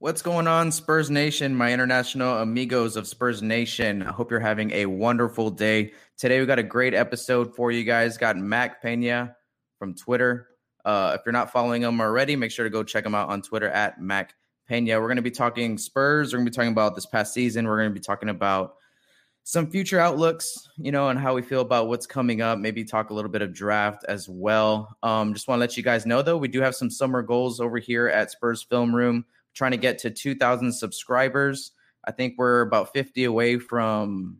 What's going on, Spurs Nation, my international amigos of Spurs Nation? I hope you're having a wonderful day. Today, we got a great episode for you guys. Got Mac Pena from Twitter. Uh, if you're not following him already, make sure to go check him out on Twitter at Mac Pena. We're going to be talking Spurs. We're going to be talking about this past season. We're going to be talking about some future outlooks, you know, and how we feel about what's coming up. Maybe talk a little bit of draft as well. Um, just want to let you guys know, though, we do have some summer goals over here at Spurs Film Room trying to get to 2,000 subscribers. I think we're about 50 away from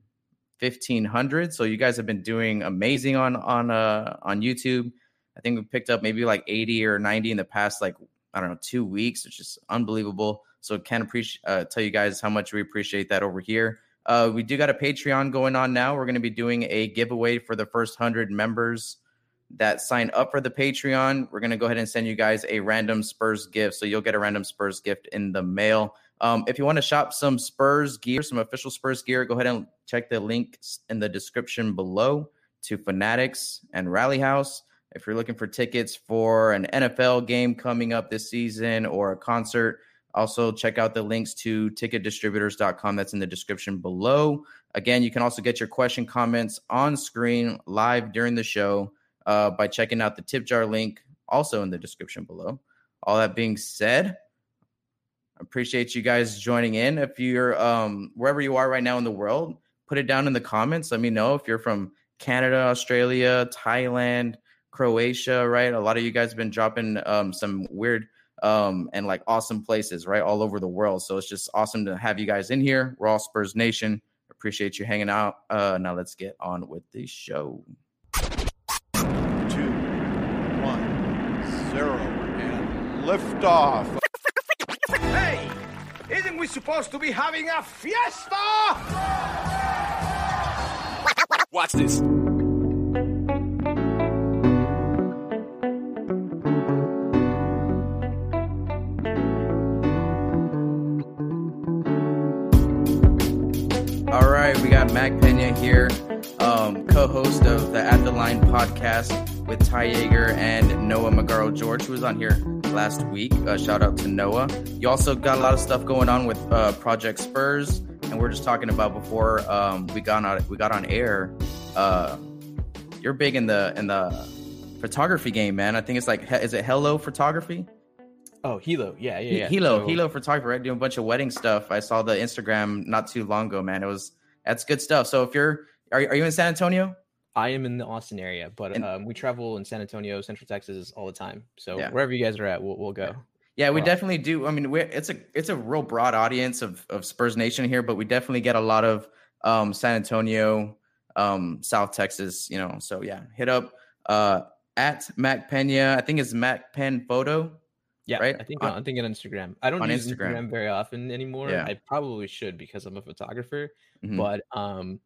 1,500. So you guys have been doing amazing on on uh, on YouTube. I think we picked up maybe like 80 or 90 in the past like I don't know two weeks, which is unbelievable. So can appreciate uh, tell you guys how much we appreciate that over here. Uh, we do got a Patreon going on now. We're going to be doing a giveaway for the first hundred members that sign up for the Patreon, we're going to go ahead and send you guys a random Spurs gift. So you'll get a random Spurs gift in the mail. Um, if you want to shop some Spurs gear, some official Spurs gear, go ahead and check the links in the description below to Fanatics and Rally House. If you're looking for tickets for an NFL game coming up this season or a concert, also check out the links to ticketdistributors.com. That's in the description below. Again, you can also get your question comments on screen live during the show uh, by checking out the tip jar link also in the description below. All that being said, appreciate you guys joining in. If you're um, wherever you are right now in the world, put it down in the comments. Let me know if you're from Canada, Australia, Thailand, Croatia, right? A lot of you guys have been dropping um, some weird um, and like awesome places, right? All over the world. So it's just awesome to have you guys in here. We're all Spurs Nation. Appreciate you hanging out. Uh, now let's get on with the show. Zero and lift off. Hey, isn't we supposed to be having a fiesta? Watch this. All right, we got Mac Pena here, um, co-host of the At the Line podcast with Ty Yeager and Noah Magaro George, who was on here last week. Uh, shout out to Noah. You also got a lot of stuff going on with uh, Project Spurs, and we are just talking about before um, we got on we got on air. Uh, you're big in the in the photography game, man. I think it's like is it Hello Photography? Oh, Hilo, yeah, yeah, yeah. Hilo, so, Hilo photography, right? Doing a bunch of wedding stuff. I saw the Instagram not too long ago, man. It was that's good stuff. So if you're are, are you in San Antonio? I am in the Austin area, but and, um, we travel in San Antonio, Central Texas all the time. So yeah. wherever you guys are at, we'll, we'll go. Yeah, we definitely do. I mean, it's a it's a real broad audience of of Spurs Nation here, but we definitely get a lot of um, San Antonio, um, South Texas. You know, so yeah, hit up uh, at Mac Pena. I think it's Mac Pen Photo yeah, right. I think on, I'm thinking Instagram. I don't use Instagram. Instagram. very often anymore. Yeah. I probably should because I'm a photographer. Mm-hmm. But um,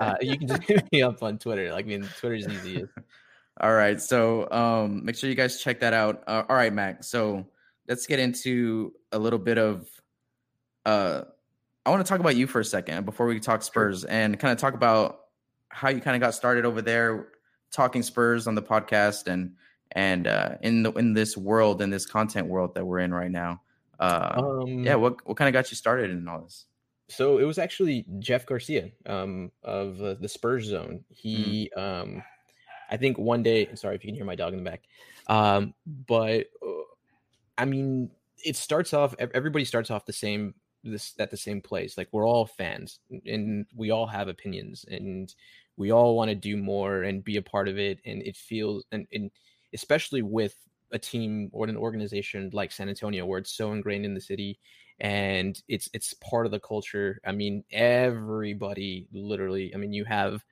uh, you can just hit me up on Twitter. Like, I mean, Twitter's easy. all right, so um, make sure you guys check that out. Uh, all right, Mac. So let's get into a little bit of. Uh, I want to talk about you for a second before we talk Spurs and kind of talk about how you kind of got started over there, talking Spurs on the podcast and and uh, in the in this world in this content world that we're in right now. Uh, um, yeah, what what kind of got you started in all this? So it was actually Jeff Garcia um, of uh, the Spurs Zone. He, mm-hmm. um, I think one day. Sorry if you can hear my dog in the back, um, but uh, I mean, it starts off. Everybody starts off the same this at the same place. Like we're all fans, and we all have opinions, and we all want to do more and be a part of it. And it feels and, and especially with a team or an organization like San Antonio, where it's so ingrained in the city and it's it's part of the culture. I mean, everybody literally. I mean, you have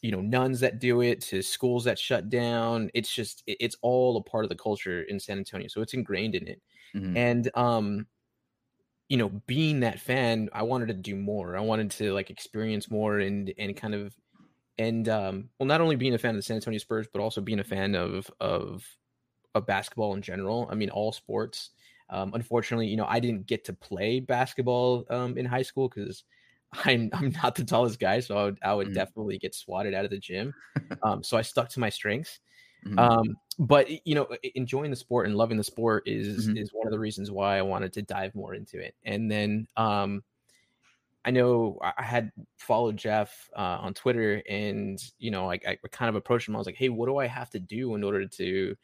you know nuns that do it to schools that shut down. It's just it's all a part of the culture in San Antonio, so it's ingrained in it. Mm-hmm. And um, you know, being that fan, I wanted to do more. I wanted to like experience more and and kind of and um, well, not only being a fan of the San Antonio Spurs, but also being a fan of of of basketball in general. I mean, all sports. Um, unfortunately, you know, I didn't get to play basketball um, in high school because I'm I'm not the tallest guy, so I would I would mm. definitely get swatted out of the gym. Um, so I stuck to my strengths. Mhm. Um, but you know, enjoying the sport and loving the sport is Mhm. is one of the reasons why I wanted to dive more into it. And then um, I know I had followed Jeff uh, on Twitter, and you know, I kind of approached him. I was like, "Hey, what do I have to do in order to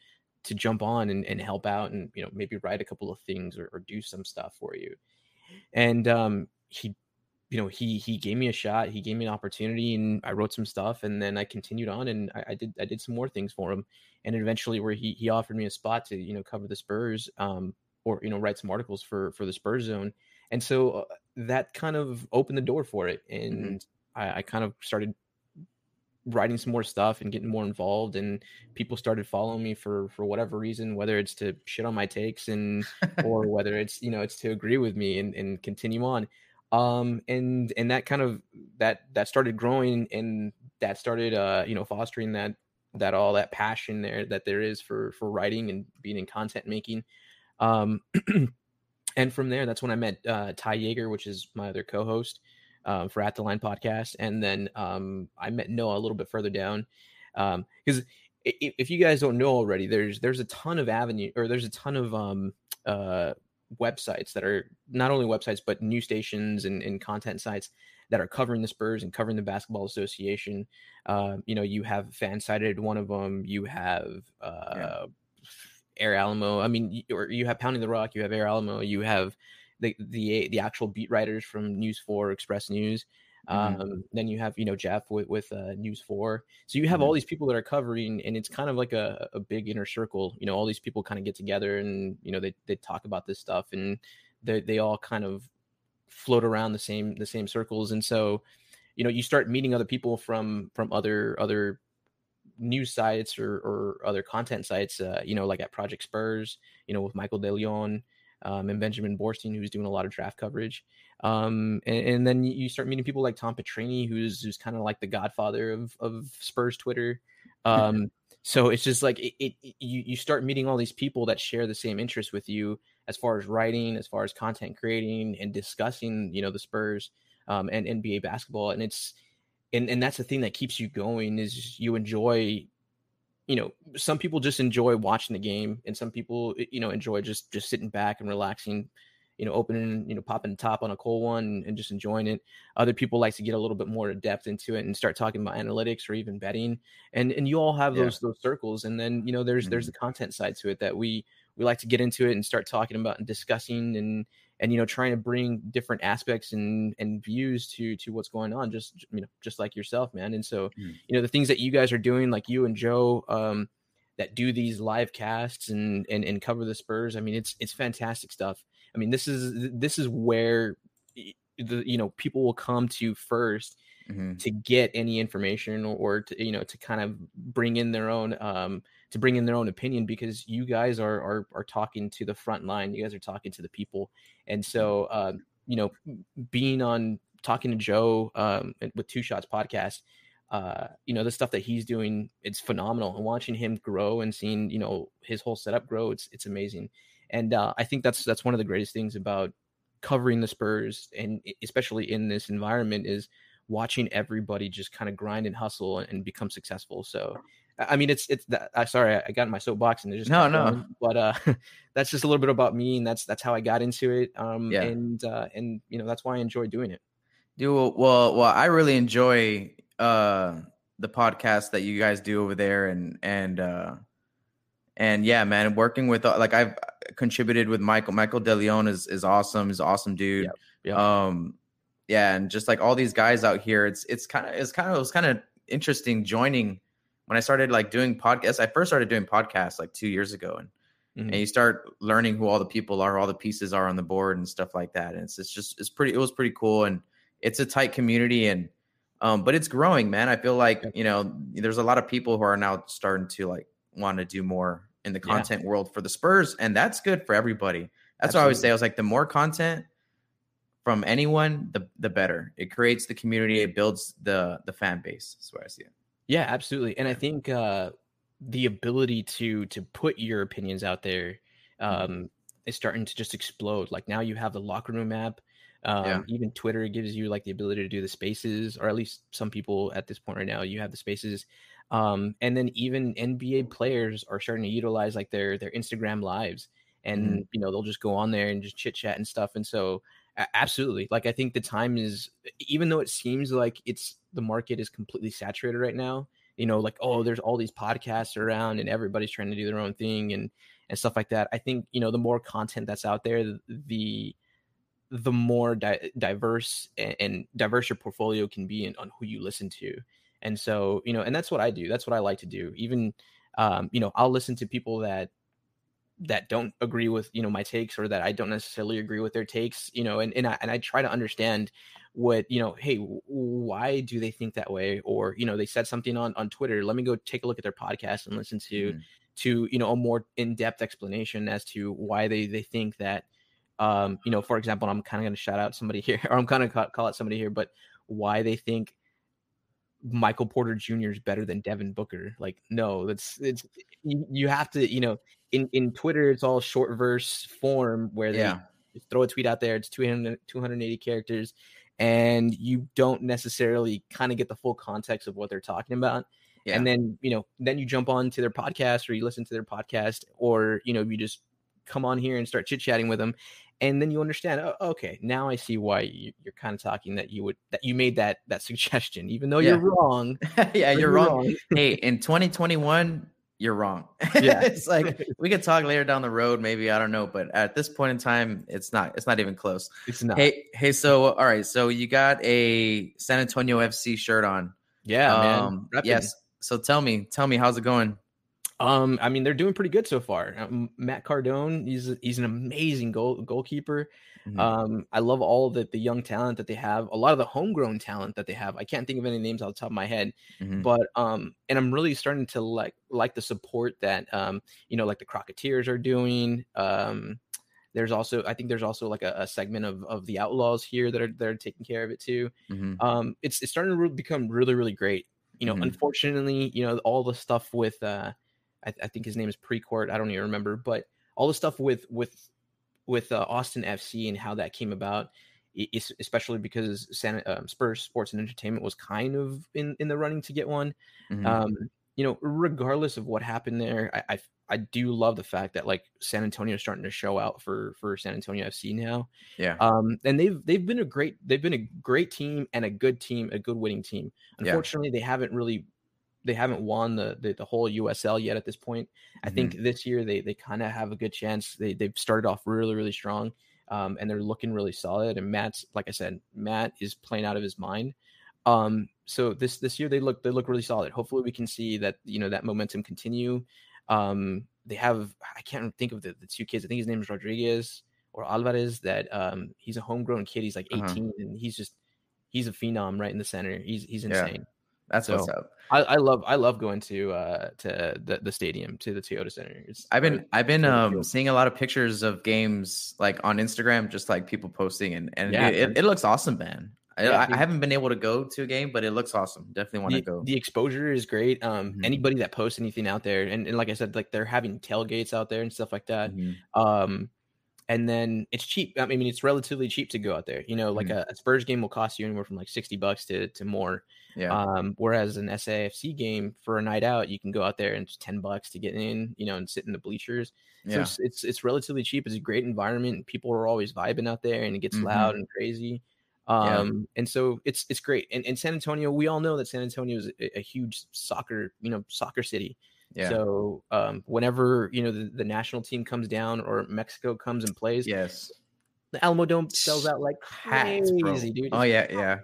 to jump on and, and help out, and you know, maybe write a couple of things or, or do some stuff for you?" And um, he, you know, he he gave me a shot. He gave me an opportunity, and I wrote some stuff, and then I continued on, and I, I did I did some more things for him, and eventually, where he he offered me a spot to you know cover the Spurs, um, or you know write some articles for for the Spurs zone, and so uh, that kind of opened the door for it, and I, I kind of started writing some more stuff and getting more involved and people started following me for for whatever reason whether it's to shit on my takes and or whether it's you know it's to agree with me and, and continue on. Um and and that kind of that that started growing and that started uh you know fostering that that all that passion there that there is for for writing and being in content making. Um and from there that's when i met uh ty Yeager, which is my other co-host um, for at the line podcast and then um i met noah a little bit further down um because if, if you guys don't know already there's there's a ton of avenue or there's a ton of um uh websites that are not only websites but news stations and, and content sites that are covering the Spurs and covering the Basketball Association. Uh, you know, you have FanSided one of them. You have uh, Yeah. Air Alamo. I mean, y- or you have Pounding the Rock. You have Air Alamo. You have the the the actual beat writers from News Four, Express News. Mhm. Um, then you have you know Jeff with with uh, News Four. So you have all these people that are covering, and it's kind of like a, a big inner circle. You know, all these people kind of get together, and you know they they talk about this stuff, and they they all kind of float around the same the same circles, and so you know you start meeting other people from from other other news sites or, or other content sites uh, you know like at project spurs you know with michael de leon um, and benjamin borstein who's doing a lot of draft coverage. Um, and, and then you start meeting people like tom petrini who's who's kind of like the godfather of of spurs twitter. Um, so it's just like it, it, it- you you start meeting all these people that share the same interests with you as far as writing as far as content creating and discussing you know the spurs um, and nba basketball. And it's and and that's the thing that keeps you going is you enjoy you know some people just enjoy watching the game and some people you know enjoy just just sitting back and relaxing you know opening you know popping the top on a cold one and, and just enjoying it. Other people like to get a little bit more depth into it and start talking about analytics or even betting. And and you all have Yeah. those those circles and then you know there's there's mm-hmm. the content side to it that we we like to get into it and start talking about and discussing and and you know trying to bring different aspects and and views to to what's going on just you know just like yourself man and so Mm. you know the things that you guys are doing like you and joe um that do these live casts and and, and cover the spurs i mean it's it's fantastic stuff i mean this is this is where the you know people will come to first Mhm. to get any information or to you know to kind of bring in their own um to bring in their own opinion because you guys are are are talking to the front line. You guys are talking to the people. And so um you know being on talking to joe um with two shots podcast uh you know the stuff that he's doing it's phenomenal. And watching him grow and seeing you know his whole setup grow it's it's amazing. And uh i think that's that's one of the greatest things about covering the spurs and especially in this environment is watching everybody just kind of grind and hustle and become successful. So I mean, it's it's that. I sorry, I got in my soapbox and it just No, no. going, But uh, that's just a little bit about me, and that's that's how I got into it. Um, Yeah. and uh, and you know that's why I enjoy doing it. Dude, well, well, well, I really enjoy uh the podcast that you guys do over there, and and uh and yeah, man, working with uh, like I've contributed with Michael. Michael De Leon is is awesome. He's an awesome dude. yep. Um, yeah, and just like all these guys out here, it's it's kind of it's kind of it was kind of interesting joining when I started like doing podcasts. I first started doing podcasts like two years ago, and Mhm. and you start learning who all the people are, all the pieces are on the board and stuff like that. And it's it's just it's pretty it was pretty cool and it's a tight community and um but it's growing, man. I feel like, you know, there's a lot of people who are now starting to like want to do more in the Yeah. content world for the Spurs and that's good for everybody. That's what I always say. I was like the more content from anyone, the the better. It creates the community, it builds the the fan base. That's where I see it. Yeah, absolutely. And I think uh, the ability to to put your opinions out there um, is starting to just explode. Like now you have the locker room app. Um, Yeah. Even Twitter gives you like the ability to do the spaces, or at least some people at this point right now. You have the spaces. Um, and then even NBA players are starting to utilize like their their Instagram lives, and Mm-hmm. you know they'll just go on there and just chit chat and stuff. And so, absolutely, like I think the time is, even though it seems like it's the market is completely saturated right now. You know, like oh, there's all these podcasts around, and everybody's trying to do their own thing and and stuff like that. I think you know the more content that's out there, the the more di- diverse and, and diverse your portfolio can be on who you listen to. And so, you know, and that's what I do. That's what I like to do. Even, um, you know, I'll listen to people that that don't agree with you know my takes or that I don't necessarily agree with their takes. You know, and and I and I try to understand what you know. Hey, why do they think that way? Or you know, they said something on on Twitter. Let me go take a look at their podcast and listen to Mhm. to you know a more in-depth explanation as to why they they think that um you know for example i'm kind of going to shout out somebody here or i'm kind of call, call out somebody here but why they think michael porter jr is better than devin booker like no that's it's you, you have to you know in in twitter it's all short verse form where they Yeah. throw a tweet out there it's 200 280 characters and you don't necessarily kind of get the full context of what they're talking about Yeah. and then you know then you jump on to their podcast or you listen to their podcast or you know you just come on here and start chit chatting with them and then you understand oh, okay now i see why you, you're kind of talking that you would that you made that that suggestion even though Yeah. you're wrong yeah, but you're wrong. hey, in 2021, you're wrong. Yeah. it's like we could talk later down the road, maybe I don't know, but at this point in time, it's not. It's not even close. it's not Hey, hey. So, all right. So you got a San Antonio FC shirt on. yeah Um, Repping. yes. So tell me, tell me, how's it going? Um, I mean, they're doing pretty good so far. Um, Matt Cardone, he's he's an amazing goal goalkeeper. Mhm. Um, I love all the the young talent that they have. A lot of the homegrown talent that they have. I can't think of any names off the top of my head, Mhm. but um, and I'm really starting to like like the support that um, you know, like the Crocketeers are doing. Um, there's also I think there's also like a, a segment of of the Outlaws here that are that are taking care of it too Mhm. um it's it's starting to re- become really really great you know Mhm. unfortunately you know all the stuff with uh I, I think his name is precourt i don't even remember but all the stuff with with with uh, austin fc and how that came about is especially because San, um, spurs sports and entertainment was kind of in in the running to get one Mhm. um you know regardless of what happened there I, I i do love the fact that like san antonio is starting to show out for for san antonio fc now yeah. um, and they've they've been a great they've been a great team and a good team, a good winning team. Yeah. Unfortunately, they haven't really they haven't won the the, the whole USL yet at this point. I Mm-hmm. think this year they they kind of have a good chance. They they've started off really really strong, um, and they're looking really solid. And Matt's like I said, Matt is playing out of his mind. Um, so this this year they look they look really solid. Hopefully, we can see that you know that momentum continue. Um, they have I can't think of the, the two kids. I think his name is Rodriguez or Alvarez. That um, he's a homegrown kid. He's like Uh-huh. 18, and he's just he's a phenom right in the center. He's he's Yeah. That's what's up. I, I love I love going to uh to the, the stadium to the Toyota Center. It's I've been I've been um seeing a lot of pictures of games like on Instagram, just like people posting and and Yeah, it, it, it looks awesome, man. I, Yeah, I. Haven't been able to go to a game, but it looks awesome. Definitely want to go. the exposure is great. Um, Mhm. anybody that posts anything out there, and, and like I said, like they're having tailgates out there and stuff like that. Mhm. Um, and then it's cheap. I mean, it's relatively cheap to go out there. You know, like Mhm. a, a Spurs game will cost you anywhere from like sixty bucks to to more. Yeah. Um, whereas an SAFC game for a night out, you can go out there and it's ten bucks to get in. You know, and sit in the bleachers. So yeah. it's, it's it's relatively cheap. It's a great environment. And people are always vibing out there, and it gets Mhm. loud and crazy. Yeah. Um, and so it's it's great. And, and San Antonio, we all know that San Antonio is a, a huge soccer, you know, soccer city. Yeah. So um, whenever you know the, the national team comes down or Mexico comes and plays, yes. the Alamodome sells out like Packed, crazy, bro. dude. Oh yeah, packed. yeah,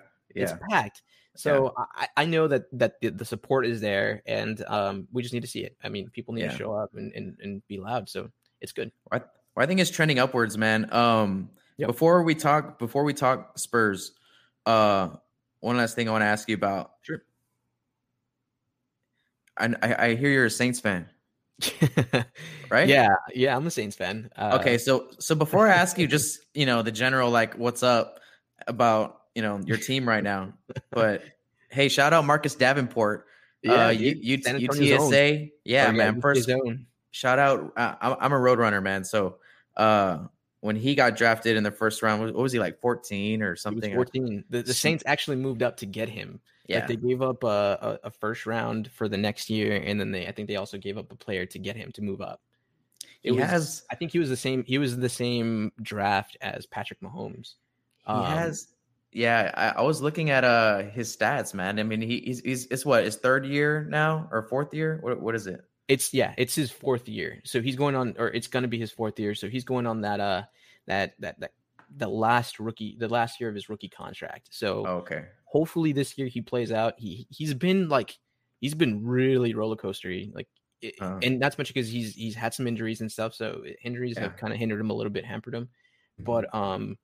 It's packed. So I, I know that that the, the support is there, and um, we just need to see it. I mean, people need Yeah. to show up and, and, and be loud. So it's good. I, I think it's trending upwards, man. Um, Yep. before we talk, before we talk Spurs, uh, one last thing I want to ask you about. Sure. I, I I hear you're a Saints fan, right? Yeah, yeah. I'm a Saints fan. Uh, Okay, so so before I ask you, just you know, the general like, what's up about you know your team right now, but hey, shout out Marcus Davenport. yeah, uh, dude, U, San U, Antonio's own. UTSA. Yeah, Or, man. First, shout out. Uh, I'm, a road runner, man. So, uh, when he got drafted in the first round, what was he like 14 or something? 14. The, the Saints actually moved up to get him. Yeah. Like they gave up a, a, a first round for the next year, and then they I think they also gave up a player to get him to move up. It he was, has I think he was the same. He was the same draft as Patrick Mahomes. he Um, has yeah, I, I was looking at uh his stats, man. I mean, he, he's he's it's what his third year now or fourth year? What what is it? It's yeah, it's his fourth year. So he's going on, or it's going to be his fourth year. So he's going on that uh that that that the last rookie, the last year of his rookie contract. So Oh, okay. hopefully this year he plays out. He he's been like he's been really roller coastery, like, Uh-huh. and that's much because he's he's had some injuries and stuff. So injuries have kind of hindered him a little bit, hampered him. Mhm. But um,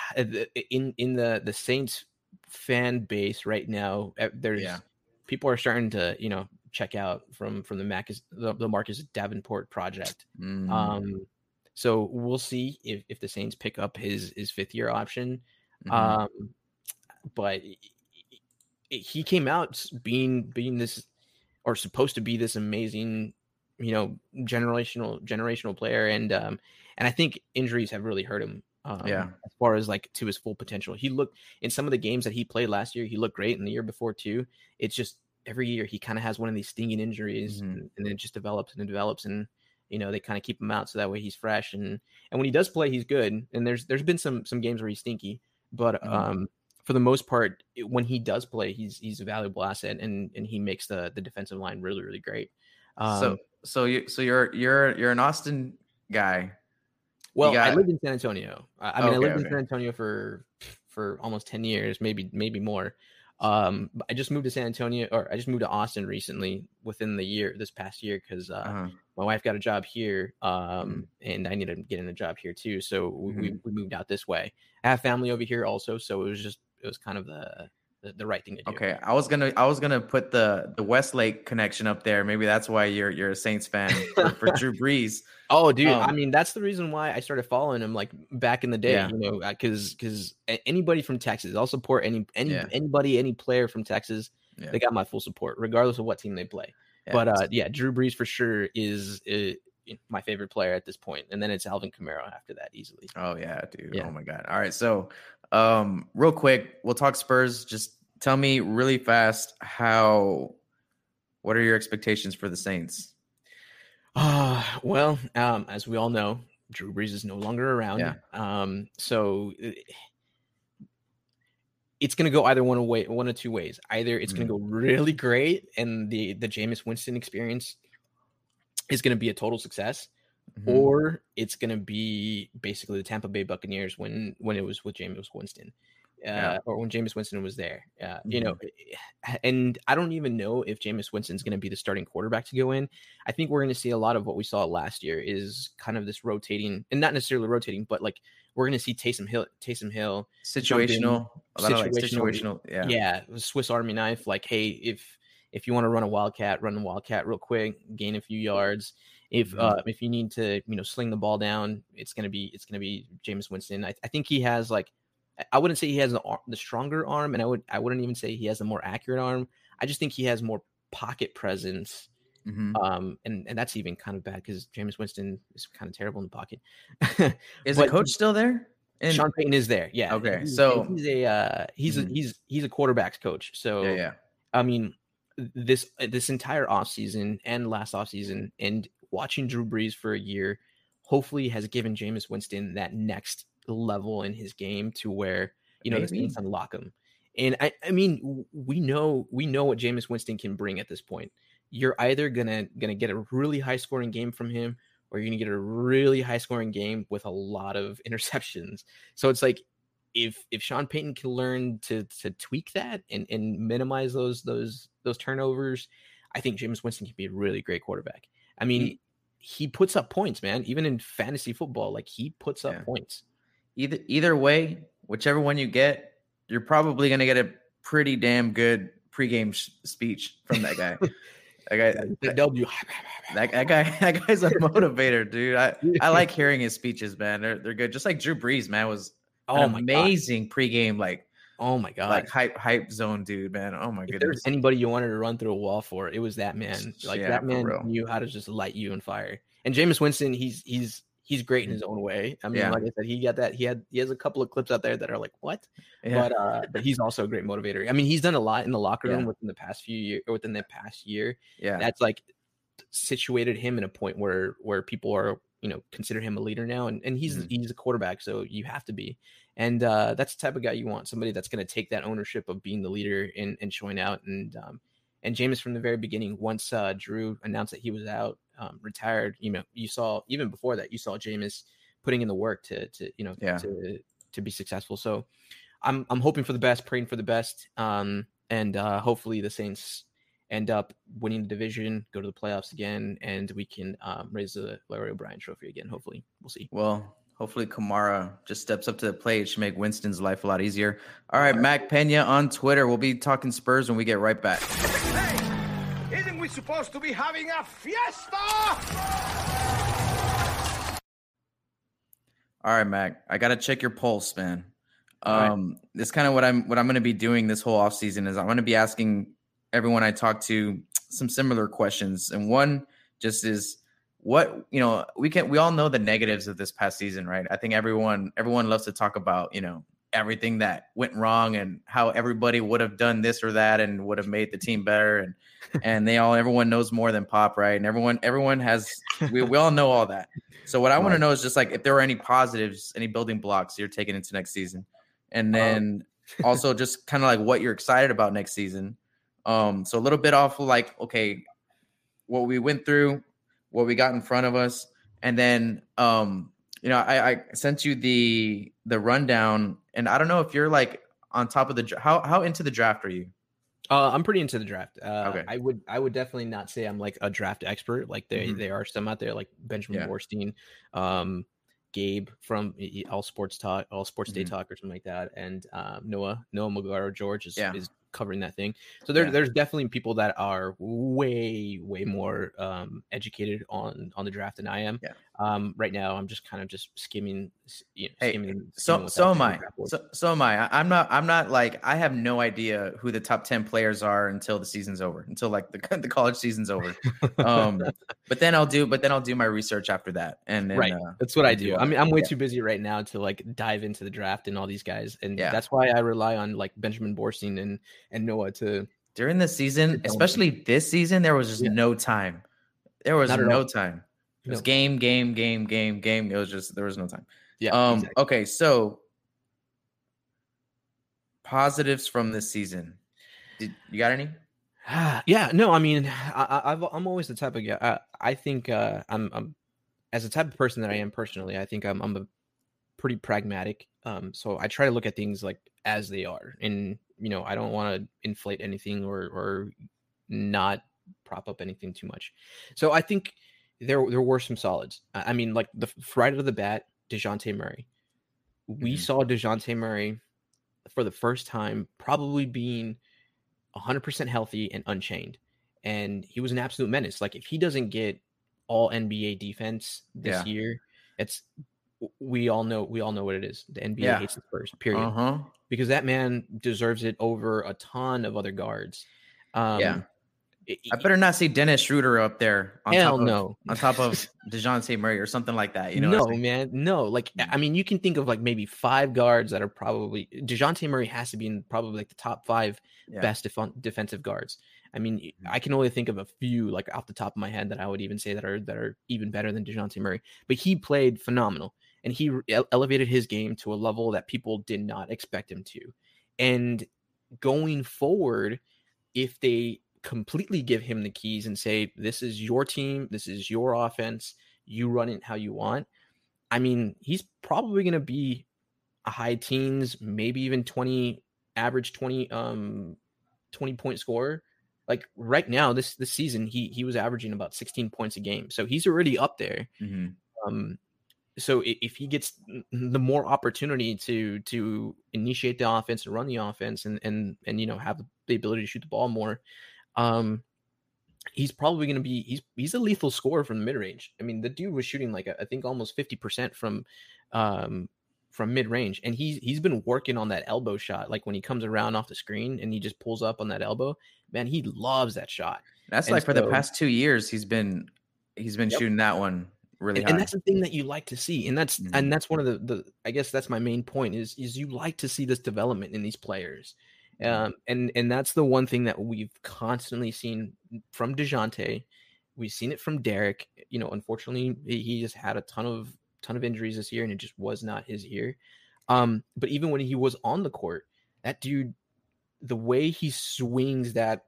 in in the the Saints fan base right now, there's Yeah. people are starting to you know check out from from the Marcus the, the Marcus Davenport project. Mhm. Um, so we'll see if if the Saints pick up his his fifth year option. Mhm. Um, but he came out being being this or supposed to be this amazing, you know, generational generational player, and um, and I think injuries have really hurt him. Um, Yeah. as far as like to his full potential, he looked in some of the games that he played last year. He looked great, and the year before too. It's just every year he kind of has one of these stinging injuries, Mhm. and, and it just develops and it develops, and you know they kind of keep him out so that way he's fresh, and and when he does play, he's good. And there's there's been some some games where he's stinky, but Mhm. um, for the most part, when he does play, he's he's a valuable asset, and and he makes the the defensive line really really great. Um, so so you so you're you're you're an Austin guy. Well, I lived in San Antonio. I, I mean, I Okay, lived in. San Antonio for for almost ten years, maybe maybe more. Um, I just moved to San Antonio, or I just moved to Austin recently within the year this past year because uh, Uh-huh. my wife got a job here um and i needed to get in a job here too so we, we, we moved out this way i have family over here also so it was just it was kind of the the, the right thing to do Okay, I was gonna I was gonna put the the Westlake connection up there. Maybe that's why you're you're a Saints fan for, for Drew Brees. oh dude i Um, mean that's the reason why i started following him like back in the day Yeah. you know because because anybody from texas i'll support any any Yeah. anybody any player from texas Yeah. they got my full support regardless of what team they play but uh yeah drew brees for sure is uh, my favorite player at this point and then it's alvin kamara after that easily Oh yeah, dude. Yeah. Oh my god. All right. So um real quick, we'll talk Spurs. Just tell me really fast how what are your expectations for the Saints? Uh, well, um, as we all know, Drew Brees is no longer around. Yeah. Um, so it's going to go either one way, one of two ways. Either it's going to go really great, and the the Jameis Winston experience is going to be a total success, Mhm. or it's going to be basically the Tampa Bay Buccaneers when when it was with Jameis Winston. Uh, Yeah. or when Jameis Winston was there, uh, you know, and I don't even know if Jameis Winston's going to be the starting quarterback to go in. I think we're going to see a lot of what we saw last year is kind of this rotating, and not necessarily rotating, but like we're going to see Taysom Hill, Taysom Hill, situational, a lot of like situational- situational. Yeah. yeah, Swiss Army knife. Like, hey, if if you want to run a wildcat, run the wildcat real quick, gain a few yards. If Mhm. uh, if you need to, you know, sling the ball down, it's gonna be it's gonna be Jameis Winston. I, I think he has like, I- wouldn't say he has the, the stronger arm, and I would I wouldn't even say he has a more accurate arm. I just think he has more pocket presence. Mhm. Um, and and that's even kind of bad because Jameis Winston is kind of terrible in the pocket. Is but- the coach still there? And- Sean Payton is there. Yeah. Okay, He's- so- he's a uh, he's Mhm. a he's he's a quarterbacks coach. So yeah, yeah. I mean, this this entire offseason and last offseason and watching Drew Brees for a year hopefully has given Jameis Winston that next level in his game to where you know Maybe. Saints unlock him. And I, I mean, we know we know what Jameis Winston can bring at this point. You're either gonna gonna get a really high scoring game from him, or you're gonna get a really high scoring game with a lot of interceptions. So it's like if if Sean Payton can learn to to tweak that and and minimize those those those turnovers, I think James Winston can be a really great quarterback. I mean, He- he, puts up points, man. Even in fantasy football, like he puts up Yeah. points. Either either way, whichever one you get, you're probably gonna get a pretty damn good pregame sh- speech from that guy. that guy, that, W. that, that guy, that guy's a motivator, dude. I, I like hearing his speeches, man. They're they're good. Just like Drew Brees, man, was oh my god. amazing pregame, like Oh my god. like hype hype zone, dude, man. Oh my if goodness. there's anybody you wanted to run through a wall for, it was that man. Like Yeah, that man knew how to just light you on fire. And Jameis Winston, he's he's he's great in his own way. I mean, Yeah. like I said, he got that. He had he has a couple of clips out there that are like, what? Yeah. But uh, but he's also a great motivator. I mean, he's done a lot in the locker room Yeah. within the past few years, or within the past year. yeah. That's like situated him in a point where where people are you know consider him a leader now, and and he's Mhm. he's a quarterback, so you have to be. And uh, that's the type of guy you want, somebody that's going to take that ownership of being the leader and, and showing out. And um, and James from the very beginning, once uh, Drew announced that he was out, um, retired, you know, you saw even before that, you saw Jameis putting in the work to to you know Yeah. to to be successful. So I'm I'm hoping for the best, praying for the best, um, and uh, hopefully the Saints end up winning the division, go to the playoffs again, and we can um, raise the Larry O'Brien Trophy again. Hopefully, we'll see. Well, hopefully Kamara just steps up to the plate. It should make Winston's life a lot easier. All right, Mac Pena on Twitter. We'll be talking Spurs when we get right back. Hey, isn't we supposed to be having a fiesta? All right, Mac. I gotta check your pulse, man. All right. Um, it's kind of what I'm what I'm gonna be doing this whole off season is I'm gonna be asking everyone I talk to some similar questions. And one just is what you know, we can we all know the negatives of this past season, right? I think everyone everyone loves to talk about, you know, everything that went wrong and how everybody would have done this or that and would have made the team better and and they all everyone knows more than pop right? And everyone everyone has we, we all know all that. So what i want to know is just like if there are any positives any building blocks you're taking into next season. And then also just kind of like what you're excited about next season. Um so a little bit off of like okay what we went through what we got in front of us and then um you know i i sent you the the rundown and i don't know if you're like on top of the how how into the draft are you Uh, I'm pretty into the draft. Uh, Okay. I would I would definitely not say I'm like a draft expert. Like they Mhm. there are some out there like Benjamin Yeah. Borstein, um, Gabe from All Sports Talk, All Sports Day Mhm. Talk or something like that, and um, Noah Noah Magaro George is Yeah. is covering that thing. So there, Yeah. there's definitely people that are way way more um, educated on on the draft than I am. Yeah. Um, right now I'm just kind of just skimming. You know, Hey, skimming, skimming so so am I. the draft board. So so am I. I'm not. I'm not like I have no idea who the top ten players are until the season's over. Until like the the college season's over. Um, but then I'll do. But then I'll do my research after that. And then, right uh, that's what i do I mean, I'm way Yeah. too busy right now to like dive into the draft and all these guys and Yeah. that's why i rely on like benjamin borstein and and noah to during the season, especially this season, there was just Yeah. no time. There was no all. time. It was No. game, game, game, game, game. It was just there was no time. yeah Um. exactly. Okay. So positives from this season. Did you got any? yeah no i mean I, I- I've, i'm always the type of guy i, I think uh i'm i'm as a type of person that i am personally i think i'm i'm a pretty pragmatic um so i try to look at things like as they are and you know i don't want to inflate anything or or not prop up anything too much so i think there there were some solids i mean like the right out of the bat dejounte murray we Mhm. saw dejounte murray for the first time probably being 100% healthy and unchained and he was an absolute menace like if he doesn't get all nba defense this Yeah. year it's we all know we all know what it is the nba Yeah. hates the spurs period Uh huh. because that man deserves it over a ton of other guards um Yeah. I better not see Dennis Schroeder up there on hell top of no on top of Dejounte Murray or something like that. You know, no, I'm saying? man, no. Like, I mean, you can think of like maybe five guards that are probably Dejounte Murray has to be in probably like the top five Yeah. best def- defensive guards. I mean, mm-hmm. I can only think of a few like off the top of my head that I would even say that are that are even better than Dejounte Murray. But he played phenomenal, and he re- elevated his game to a level that people did not expect him to. And going forward, if they completely give him the keys and say, "This is your team, this is your offense, you run it how you want," I mean, he's probably going to be a high teens, maybe even 20 average 20 um 20 point scorer. Like right now this this season he he was averaging about 16 points a game. So he's already up there. Mhm. Um so if he gets the more opportunity to to initiate the offense and run the offense and and and you know have the ability to shoot the ball more um he's probably going to be he's he's a lethal scorer from the mid range. I mean, the dude was shooting like I think almost 50% from um from mid range and he's he's been working on that elbow shot like when he comes around off the screen and he just pulls up on that elbow. Man, he loves that shot. That's And like for the past two years he's been he's been Yep. shooting that one really and, and that's the thing that you like to see and that's Mhm. and that's one of the the i guess that's my main point is is you like to see this development in these players. Um and and that's the one thing that we've constantly seen from DeJounte. we've seen it from Derek you know unfortunately he just had a ton of ton of injuries this year and it just was not his year um but even when he was on the court that dude the way he swings that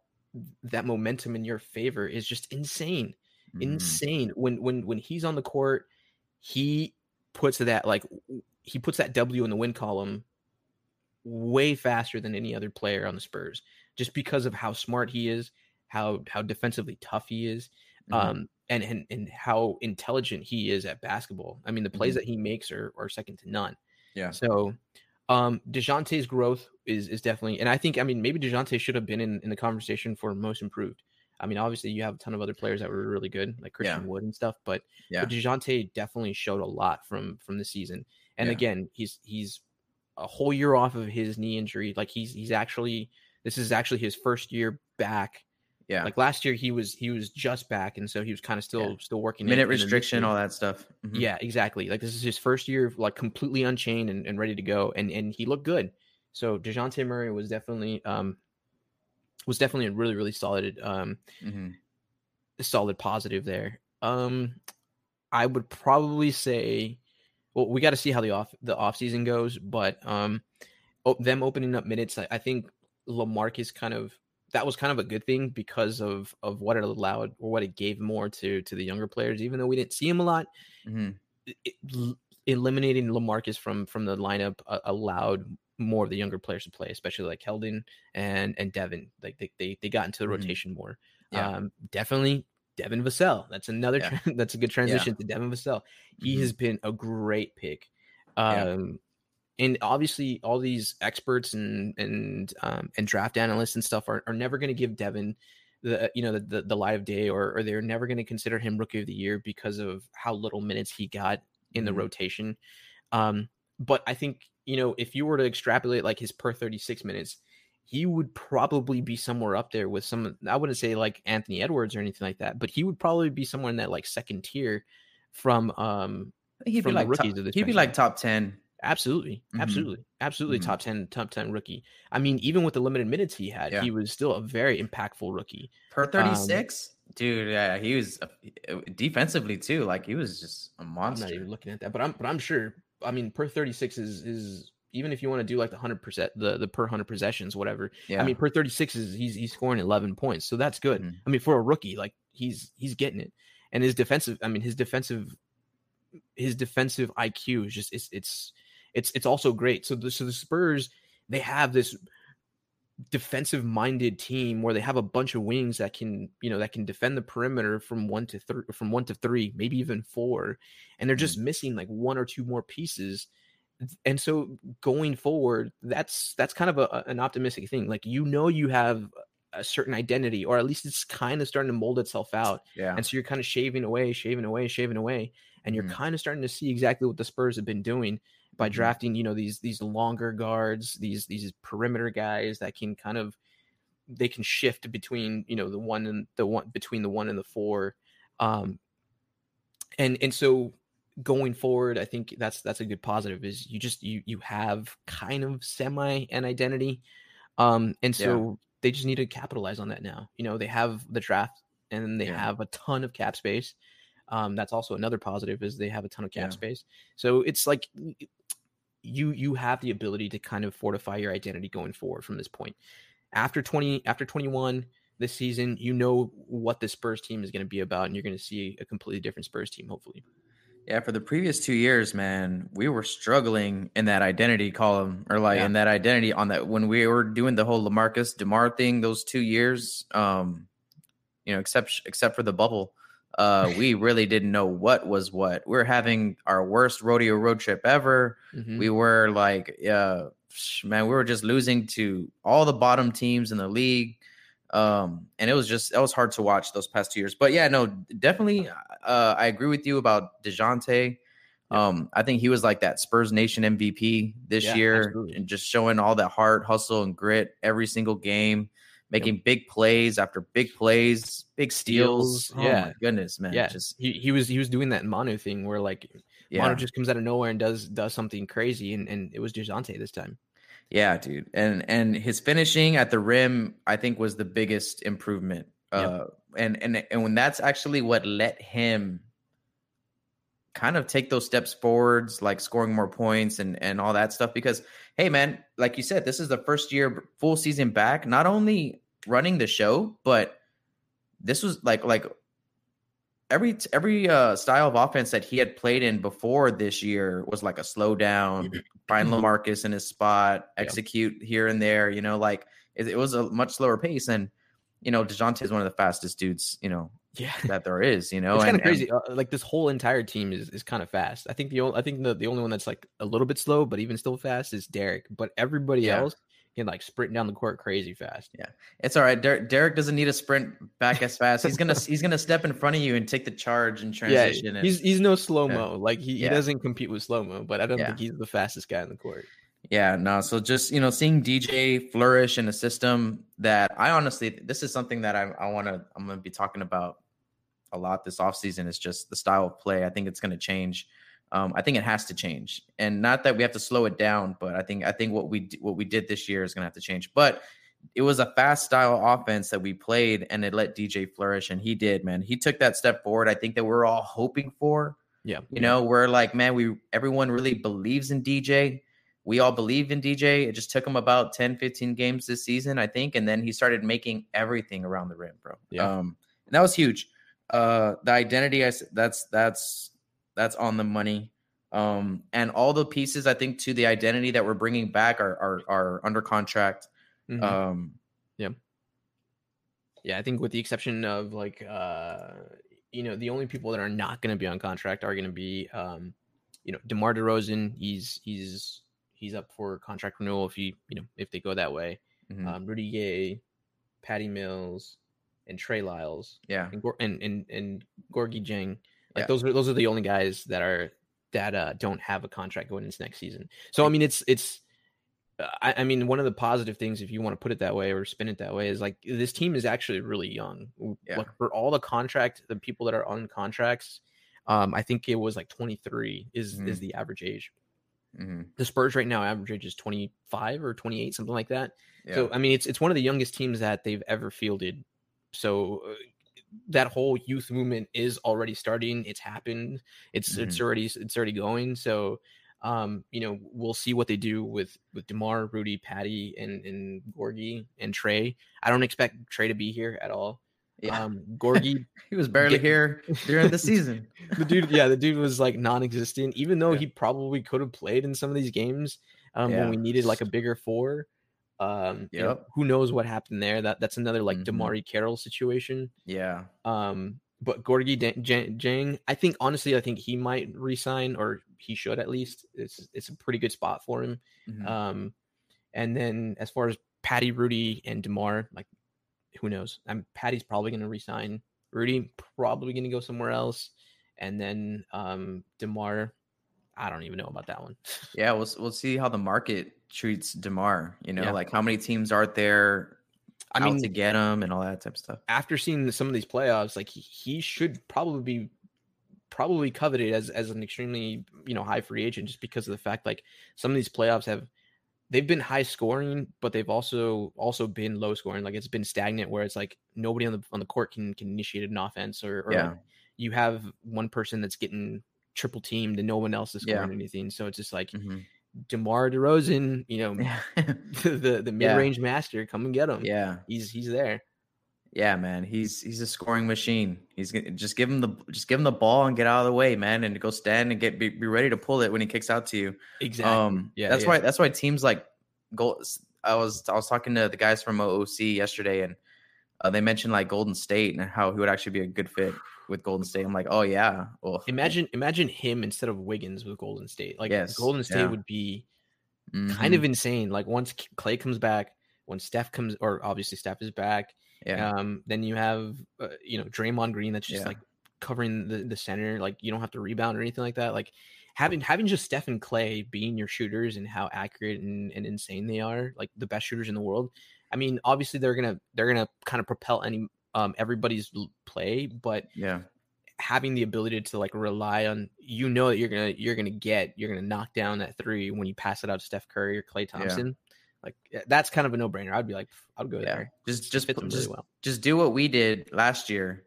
that momentum in your favor is just insane Mhm. insane when when when he's on the court he puts that like he puts that w in the win column way faster than any other player on the spurs just because of how smart he is how how defensively tough he is Mhm. um and and and how intelligent he is at basketball i mean the plays Mhm. that he makes are are second to none yeah. so um DeJounte's growth is is definitely and I think I mean maybe DeJounte should have been in, in the conversation for most improved. I mean obviously you have a ton of other players that were really good like Christian Yeah. Wood and stuff, but Yeah. but DeJounte definitely showed a lot from from the season. And Yeah. again, he's he's a whole year off of his knee injury. Like he's he's actually this is actually his first year back. Yeah. Like last year he was he was just back and so he was kind of still still working Minute in restriction, injury. all that stuff. Mhm. Yeah, exactly. Like this is his first year, like completely unchained and, and ready to go, and and he looked good. So Dejounte Murray was definitely um was definitely a really really solid um Mhm. solid positive there. Um, I would probably say, well, we got to see how the off the off season goes, but um, o- them opening up minutes, I, I think Lamarcus kind of that was kind of a good thing because of of what it allowed or what it gave more to to the younger players. Even though we didn't see him a lot, Mhm. it, it- eliminating Lamarcus from from the lineup uh, allowed more of the younger players to play, especially like Keldon and and Devin. Like they they, they got into the Mhm. rotation more. Yeah. Um, definitely Devin Vassell. That's another. Yeah. tran- that's a good transition to Devin Vassell. He Mhm. has been a great pick. Yeah. Um, and obviously all these experts and and um, and draft analysts and stuff are, are never going to give Devin the you know the, the the light of day or or they're never going to consider him rookie of the year because of how little minutes he got in the Mhm. rotation. Um, but I think you know if you were to extrapolate like his per 36 minutes, he would probably be somewhere up there with some. I wouldn't say like Anthony Edwards or anything like that, but he would probably be somewhere in that like second tier from um He'd be from the like rookies top, of this he'd be like top ten. Absolutely, Mhm. absolutely, absolutely Mhm. top ten, top ten rookie. I mean, even with the limited minutes he had, Yeah. he was still a very impactful rookie. Per Um, 36? Dude, yeah, he was uh, defensively too. Like he was just a I'm monster. not even looking at that, but I'm but I'm sure. I mean, per thirty six is is even if you want to do like the hundred percent, the the per hundred possessions, whatever. yeah. I mean, per thirty six is he's he's scoring eleven points, so that's good. Mhm. I mean, for a rookie, like he's he's getting it, and his defensive. I mean, his defensive his defensive IQ is just it's it's it's it's also great. So the so the Spurs they have this defensive minded team where they have a bunch of wings that can you know that can defend the perimeter from one to three from one to three maybe even four and they're just missing like one or two more pieces and so going forward that's that's kind of a, an optimistic thing like you know you have a certain identity or at least it's kind of starting to mold itself out yeah. and so you're kind of shaving away, shaving away, shaving away, and you're Mhm. kind of starting to see exactly what the Spurs have been doing by Mhm. drafting, you know, these these longer guards, these these perimeter guys that can kind of they can shift between, you know, the one and the one between the one and the four. Um and and so going forward, I think that's that's a good positive is you just you you have kind of semi an identity. Um and Yeah. so they just need to capitalize on that now. You know, they have the draft and they Yeah. have a ton of cap space. Um, that's also another positive is they have a ton of cap Yeah. space. So it's like you you have the ability to kind of fortify your identity going forward from this point. After 20 after 21 this season, you know what the Spurs team is going to be about and you're going to see a completely different Spurs team hopefully. Yeah, for the previous two years, man, we were struggling in that identity column, or like Yeah. in that identity on that when we were doing the whole Lamarcus Demar thing. Those two years, um, you know, except except for the bubble, uh, we really didn't know what was what. We are having our worst rodeo road trip ever. Mhm. We were like, uh, man, we were just losing to all the bottom teams in the league. Um, and it was just it was hard to watch those past two years. But yeah, no, definitely uh I agree with you about DeJounte. Um, I think he was like that Spurs Nation MVP this Yeah, year absolutely. and just showing all that heart, hustle, and grit every single game. making big plays after big plays, big steals. Steals, Oh yeah. my goodness, man. yeah, Just he, he was he was doing that Manu thing where like yeah. Manu just comes out of nowhere and does does something crazy, and, and it was Dejounte this time. Yeah, dude. And and his finishing at the rim, I think, was the biggest improvement. Yeah. Uh and and and when that's actually what let him kind of take those steps forwards, like scoring more points and and all that stuff. Because hey, man, like you said, this is the first year full season back, not only running the show, but this was like like every every uh style of offense that he had played in before this year was like a slow down, find Lamarcus in his spot, Yeah. execute here and there, you know, like it, it was a much slower pace and you know, DeJounte is one of the fastest dudes, you know, Yeah, that there is, you know. it's kind of crazy. Uh, like this whole entire team is, is kind of fast. I think the only I think the, the only one that's like a little bit slow, but even still fast is Derek. But everybody Yeah. else can like sprint down the court crazy fast. Yeah, it's all right. Derek, Derek doesn't need to sprint back as fast. He's gonna he's gonna step in front of you and take the charge and transition. yeah, and, he's he's no slow mo. Like he, Yeah. he doesn't compete with slow mo, but I don't Yeah. think he's the fastest guy in the court. Yeah, no. So just you know, seeing DJ flourish in a system that I honestly, this is something that I I want to I'm going to be talking about a lot this offseason is just the style of play. I think it's going to change. Um, I think it has to change, and not that we have to slow it down, but I think I think what we what we did this year is going to have to change. But it was a fast style offense that we played, and it let DJ flourish, and he did. Man, he took that step forward. I think that we're all hoping for. Yeah, You know, we're like, man, we everyone really believes in DJ. We all believe in DJ. It just took him about 10, 15 games this season, I think. And then he started making everything around the rim, bro. Yeah. Um, and that was huge. Uh the identity, I that's that's that's on the money. Um, and all the pieces I think to the identity that we're bringing back are are, are under contract. Mhm. Um, Yeah, yeah. I think with the exception of like uh you know, the only people that are not going to be on contract are going to be um you know, DeMar DeRozan, he's he's he's up for contract renewal if he, you know, if they go that way. mhm. Um Rudy Gay, Patty Mills, and Trey Lyles yeah, and and and, and Gorgui Dieng. Like Yeah. those are those are the only guys that are that uh don't have a contract going into next season. So I mean it's it's uh, I, I mean one of the positive things if you want to put it that way or spin it that way is like this team is actually really young. Yeah. Like for all the contract the people that are on contracts um I think it was like 23 is is Mhm. the average age. mhm. The Spurs right now average age is 25 or 28 something like that. yeah. So I mean, it's it's one of the youngest teams that they've ever fielded. So uh, that whole youth movement is already starting. It's happened. It's it's already it's already going. So um, you know, we'll see what they do with with Demar, Rudy, Patty, and and Gorgui and Trey. I don't expect Trey to be here at all. yeah. Um, Gorgui, he was barely get- here during the season. the dude, yeah, the dude was like non-existent. Even though Yeah. he probably could have played in some of these games um, Yeah. when we needed like a bigger four. Um, you know, who knows what happened there? That that's another like Mhm. DeMarre Carroll situation. Yeah. Um, but Gorgui Dan- Dieng, I think honestly, I think he might resign or he should at least. It's it's a pretty good spot for him. Mhm. Um, and then as far as Patty, Rudy, and Demar, like who knows? I'm Patty's probably going to resign. Rudy probably going to go somewhere else, and then um, Demar, I don't even know about that one. Yeah, we'll we'll see how the market treats Demar. You know, Yeah. like how many teams aren't there I mean, to get him and all that type of stuff. after seeing some of these playoffs, like he, he should probably be probably coveted as as an extremely you know high free agent just because of the fact like some of these playoffs have they've been high scoring but they've also also been low scoring like it's been stagnant where it's like nobody on the on the court can can initiate an offense or, or Yeah. like you have one person that's getting triple teamed and no one else is Yeah. scoring anything so it's just like Mhm. DeMar DeRozan you know the the mid-range master come and get him yeah, he's he's there yeah, man. He's he's a scoring machine. He's gonna just give him the just give him the ball and get out of the way, man, and go stand and get be, be ready to pull it when he kicks out to you. exactly Um, Yeah, that's yeah. why that's why teams like gold. I was I was talking to the guys from OOC yesterday, and uh, they mentioned like Golden State and how he would actually be a good fit with Golden State. I'm like, oh yeah, well, Imagine imagine him instead of Wiggins with Golden State. Like Yes, Golden State yeah. would be mhm, kind of insane. Like once Klay comes back, when Steph comes, or obviously Steph is back. yeah, Um, then you have uh, you know Draymond Green that's just Yeah. like covering the the center. Like you don't have to rebound or anything like that. Like having having just Steph and Klay being your shooters and how accurate and, and insane they are, like the best shooters in the world. I mean, obviously they're gonna they're gonna kind of propel any um everybody's play, but Yeah. having the ability to like rely on you know that you're gonna you're gonna get you're gonna knock down that three when you pass it out to Steph Curry or Klay Thompson. Like eh, that's kind of a no brainer. I'd be like, I'd go Yeah. there. Just just them really well. just do what we did last year.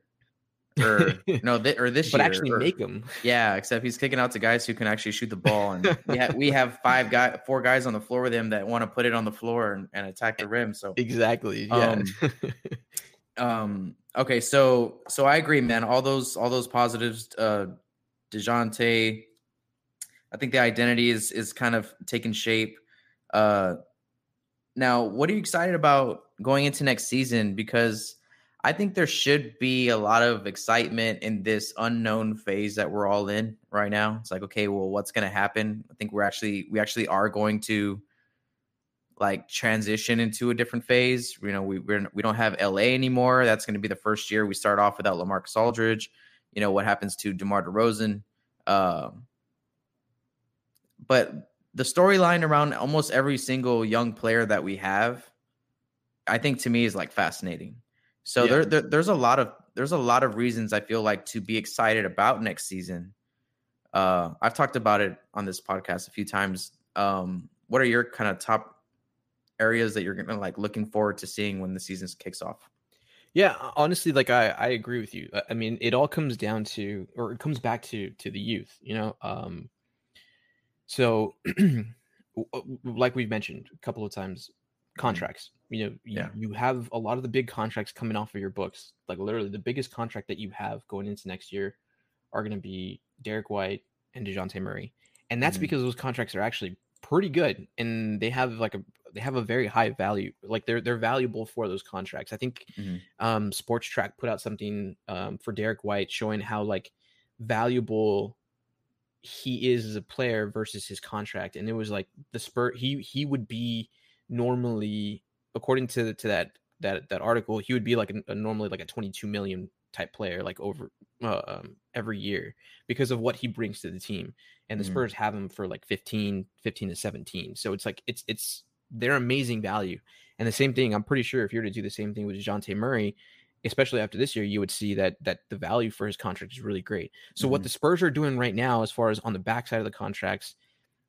Or no, th- or this But year. actually or- make them. Yeah, except he's kicking out to guys who can actually shoot the ball, and we have we have five guy, four guys on the floor with him that want to put it on the floor and, and attack the rim. So, Exactly. Yeah. um, okay, so so I agree, man. All those all those positives. Uh, Dejounte, I think the identity is is kind of taking shape. Uh, now, what are you excited about going into next season? Because I think there should be a lot of excitement in this unknown phase that we're all in right now. It's like, okay, well, what's going to happen? I think we're actually we actually are going to like transition into a different phase. You know, we we're, we don't have LA anymore. That's going to be the first year we start off without Lamarcus Aldridge. You know what happens to DeMar DeRozan. Um, but the storyline around almost every single young player that we have, I think to me is like fascinating. So Yeah. there, there there's a lot of there's a lot of reasons I feel like to be excited about next season. Uh, I've talked about it on this podcast a few times. Um, what are your kind of top areas that you're gonna like looking forward to seeing when the season kicks off? Yeah, honestly, like I, I agree with you. I- mean, it all comes down to, or it comes back to, to the youth. You know, um, so like we've mentioned a couple of times, contracts. You know, you, Yeah. you have a lot of the big contracts coming off of your books. Like literally, the biggest contract that you have going into next year are going to be Derek White and Dejounte Murray, and that's Mhm. because those contracts are actually pretty good, and they have like a they have a very high value. Like they're they're valuable for those contracts. I think Mhm. um, Spotrac put out something um, for Derek White showing how like valuable he is as a player versus his contract, and it was like the spur he he would be normally according to to that that that article he would be like a, a normally like a 22 million type player like over uh, um, every year because of what he brings to the team and the Mhm. spurs have him for like 15 15 to 17 so it's like it's it's they're amazing value. And the same thing i'm pretty sure if you were to do the same thing with Dejounte murray especially after this year you would see that that the value for his contract is really great. So what Mhm. the spurs are doing right now as far as on the backside of the contracts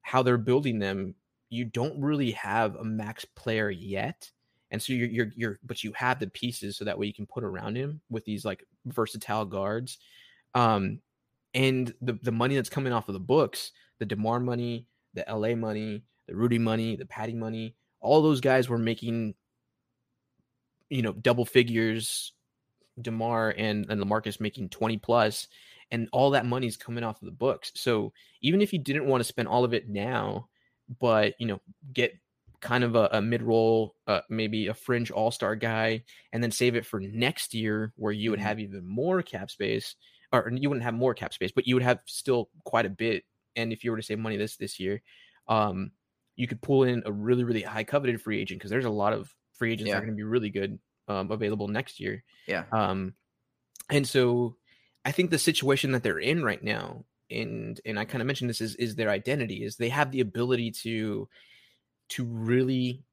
how they're building them you don't really have a max player yet. And so you're you're you're but you have the pieces so that way you can put around him with these like versatile guards. Um and the the money that's coming off of the books the demar money the la money the rudy money the patty money all those guys were making you know double figures demar and and lamarcus making 20 plus and all that money is coming off of the books so even if you didn't want to spend all of it now but you know get kind of a, a mid-roll uh, maybe a fringe all-star guy and then save it for next year where you would Mhm. have even more cap space or you wouldn't have more cap space but you would have still quite a bit and if you were to save money this this year um you could pull in a really really high coveted free agent because there's a lot of free agents that are going to be really good um, available next year Yeah. um, and so I think the situation that they're in right now, and and I kind of mentioned this is is their identity is they have the ability to to really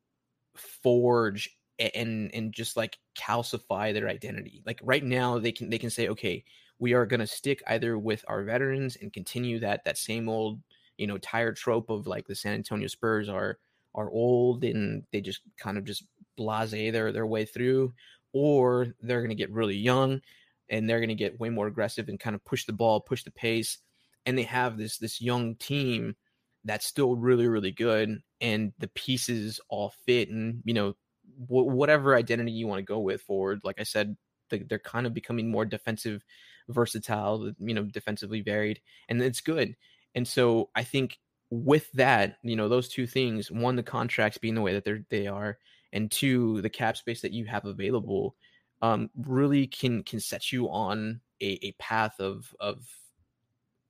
forge and and just like calcify their identity. Like right now they can they can say, okay, we are gonna stick either with our veterans and continue that that same old, you know, tired trope of like the San Antonio Spurs are are old and they just kind of just blase their their way through, or they're gonna get really young and they're going to get way more aggressive and kind of push the ball, push the pace, and they have this this young team that's still really really good, and the pieces all fit, and you know wh- whatever identity you want to go with forward. Like I said, they- they're kind of becoming more defensive, versatile, you know, defensively varied, and it's good. And so I think with that, you know, those two things: one, the contracts being the way that they're they are, and two, the cap space that you have available um, really can can set you on a, a path of of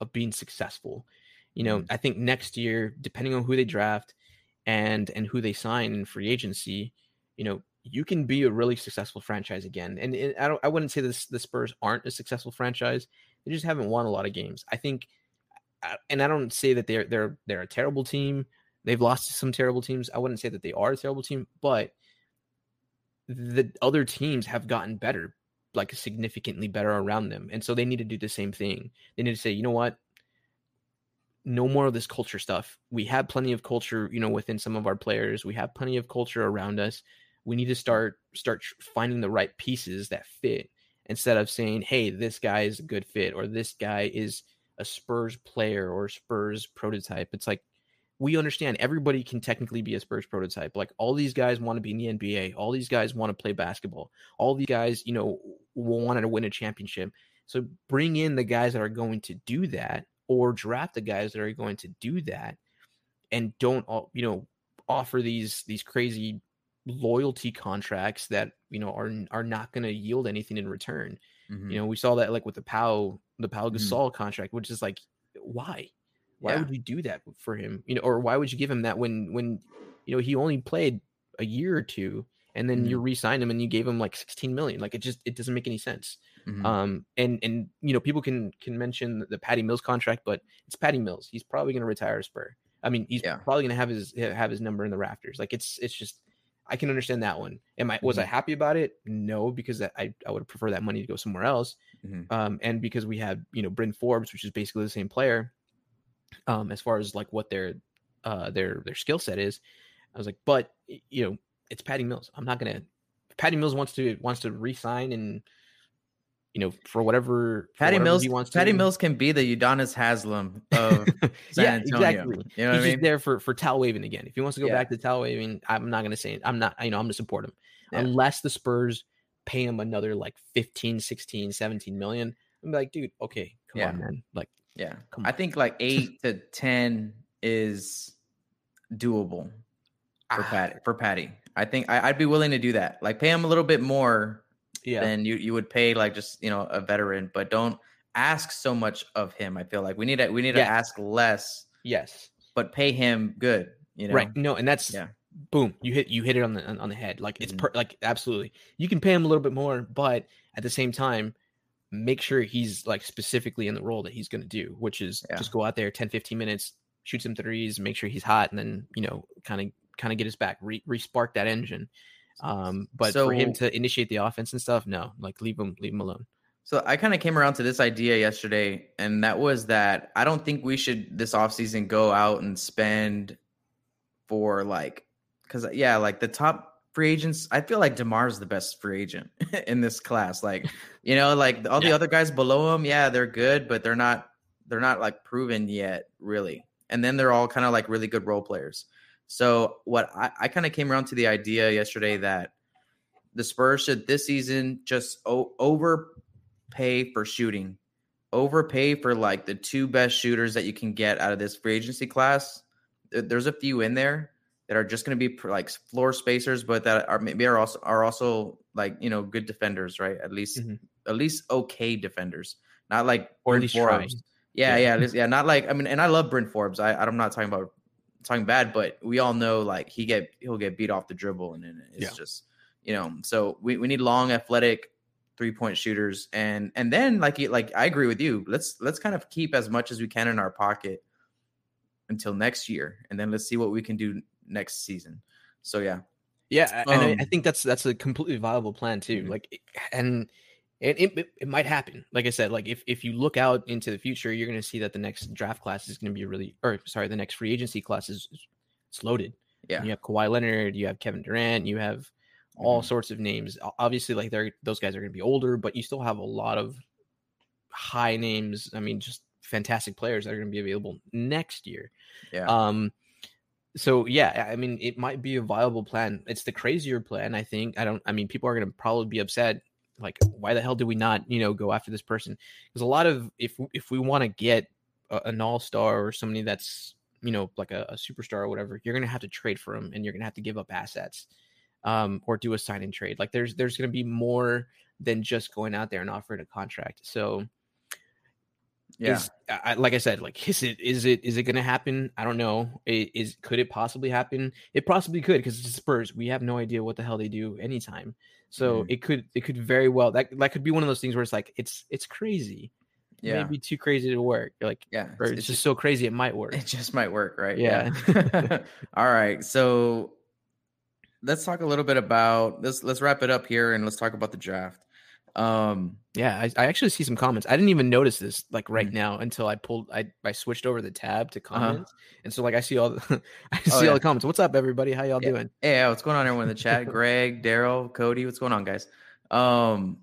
of being successful. You know, Mhm. I think next year, depending on who they draft and and who they sign in free agency, you know, you can be a really successful franchise again. And, and I don't, I wouldn't say this the Spurs aren't a successful franchise. They just haven't won a lot of games. I think, and I don't say that they're they're they're a terrible team. They've lost to some terrible teams. I wouldn't say that they are a terrible team, but the other teams have gotten better, like significantly better around them. And so they need to do the same thing. They need to say, you know what? No more of this culture stuff. We have plenty of culture, you know, within some of our players. We have plenty of culture around us. We need to start start finding the right pieces that fit instead of saying, "Hey, this guy is a good fit," or "This guy is a Spurs player or Spurs prototype." It's like we understand everybody can technically be a Spurs prototype. Like all these guys want to be in the NBA. All these guys want to play basketball. All these guys, you know, wanted to win a championship. So bring in the guys that are going to do that, or draft the guys that are going to do that, and don't all, you know offer these these crazy loyalty contracts that you know are are not going to yield anything in return. Mm-hmm. You know, we saw that like with the Pau the Pau mm-hmm. Gasol mm-hmm. contract, which is like why why yeah. would you do that for him? You know, or why would you give him that when when you know he only played a year or two and then mm-hmm. you re-sign him and you gave him like 16 million like it just it doesn't make any sense mm-hmm. um and and you know people can can mention the patty mills contract but it's patty mills he's probably going to retire spur i mean he's yeah. probably going to have his have his number in the rafters like it's it's just i can understand that one am i was mm-hmm. i happy about it no because i i would prefer that money to go somewhere else mm-hmm. um and because we had you know bryn forbes which is basically the same player um, as far as like what their uh, their their skill set is. I was like, but you know, it's Patty Mills. I'm not gonna. Patty Mills wants to wants to resign and you know for whatever for Patty whatever Mills he wants. Patty to. Mills can be the Udonis Haslam of San yeah, Antonio. exactly. You know He's I mean? just there for for towel waving again. If he wants to go Yeah. back to towel waving, I'm not gonna say it. I'm not. You know, I'm gonna support him Yeah. unless the Spurs pay him another like 15, 16, 17 million. I'm like, dude, okay, come on, man. Like, Yeah, Come on. I think like eight to ten is doable for Ah. Patty. For Patty, I think I, I'd be willing to do that. Like pay him a little bit more yeah, than you you would pay like just you know a veteran, but don't ask so much of him. I feel like we need to we need to ask less, yes, but pay him good. You know, right. No, and that's Yeah. boom. You hit you hit it on the on the head. Like it's Mhm. per, like absolutely. You can pay him a little bit more, but at the same time, make sure he's like specifically in the role that he's going to do, which is Yeah. just go out there 10, 15 minutes, shoot some threes, make sure he's hot, and then you know kind of kind of get his back, re, spark that engine. Um, but for him to initiate the offense and stuff, no, like leave him leave him alone. So I kind of came around to this idea yesterday, and that was that I don't think we should this offseason go out and spend for like because yeah, like the top free agents, I feel like Demar's the best free agent in this class. Like, you know, like all the Yeah. other guys below him, yeah, they're good, but they're not they're not like proven yet, really. And then they're all kind of like really good role players. So what I, I kind of came around to the idea yesterday that the Spurs should this season just o- overpay for shooting, overpay for like the two best shooters that you can get out of this free agency class. There's a few in there that are just going to be pr- like floor spacers, but that are maybe are also are also like you know good defenders, right? At least Mhm. at least okay defenders, not like least Forbes. Yeah, Yeah. yeah, yeah. Not like I mean, and I love Bryn Forbes. I I'm not talking about talking bad, but we all know like he get he'll get beat off the dribble, and then it's Yeah. just you know. So we, we need long, athletic three point shooters, and and then like like I agree with you. Let's let's kind of keep as much as we can in our pocket until next year, and then let's see what we can do next season. So yeah, Yeah, and I, I Um, think that's that's a completely viable plan too. Mhm. Like, and it, it it- it might happen. Like I said, like if if you look out into the future, you're going to see that the next draft class is going to be really, or sorry, the next free agency class is it's loaded. yeah, You have Kawhi Leonard, you have Kevin Durant, you have all Mhm. sorts of names. Obviously, like they're those guys are going to be older, but you still have a lot of high names. I mean, just fantastic players that are going to be available next year. yeah. Um, so yeah, I mean, it might be a viable plan. It's the crazier plan, I think. I don't. I mean, people are going to probably be upset. Like, why the hell do we not, you know, go after this person? Because a lot of if if we want to get a, an all star or somebody that's you know like a, a superstar or whatever, you're to have to trade for them and you're to have to give up assets, um, or do a sign and trade. Like, there's there's to be more than just going out there and offering a contract. So yeah. is I, like I said, like is it is it is it going to happen? I don't know. I- Is could it possibly happen? It possibly could because it's the Spurs. We have no idea what the hell they do anytime. So Mhm. it could it could very well that that could be one of those things where it's like it's it's crazy. It yeah, may be too crazy to work. Like yeah. or it's, just so crazy it might work. It just might work, right? Yeah. All right. So let's talk a little bit about let's let's wrap it up here and let's talk about the draft. Um, Yeah, I, I actually see some comments. I didn't even notice this like right Mm. now until I pulled I, I switched over the tab to Uh-huh. comments. And so like I see all the I see Oh, all the comments. What's up everybody? How y'all Yeah. doing? hey, yeah, what's going on everyone in the chat? Greg, Daryl, Cody, what's going on, guys? Um,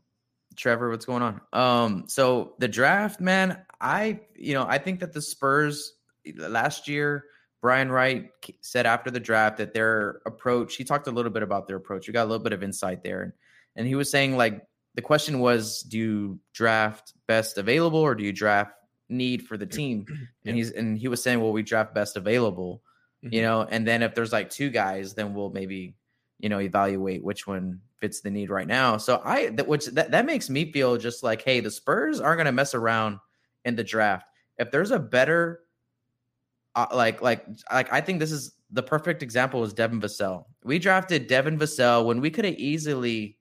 Trevor, what's going on? Um, so the draft, man, I you know I think that the Spurs last year. Brian Wright said after the draft that their approach, he talked a little bit about their approach. We got a little bit of insight there. And he was saying, like, the question was, do you draft best available or do you draft need for the team? And he's and he was saying, Well, we draft best available, you Mhm. know, and then if there's like two guys, then we'll maybe, you know, evaluate which one fits the need right now. So I that which that, that makes me feel just like, hey, the Spurs aren't gonna mess around in the draft. If there's a better uh, like like like I think this is the perfect example is Devin Vassell. We drafted Devin Vassell when we could have easily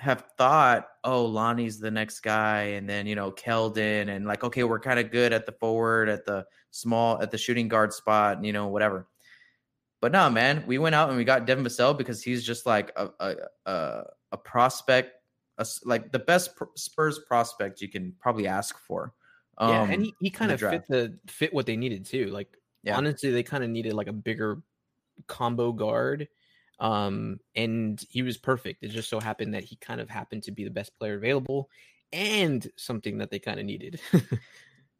have thought, oh, Lonnie's the next guy, and then you know Keldon, and like, okay, we're kind of good at the forward, at the small, at the shooting guard spot, you know, whatever. But no, man, we went out and we got Devin Vassell because he's just like a a a, a prospect, a like the best Spurs prospect you can probably ask for. yeah, Um, and he, he kind of fit the fit what they needed too. Like Yeah. honestly, they kind of needed like a bigger combo guard. Um, and he was perfect. It just so happened that he kind of happened to be the best player available and something that they kind of needed.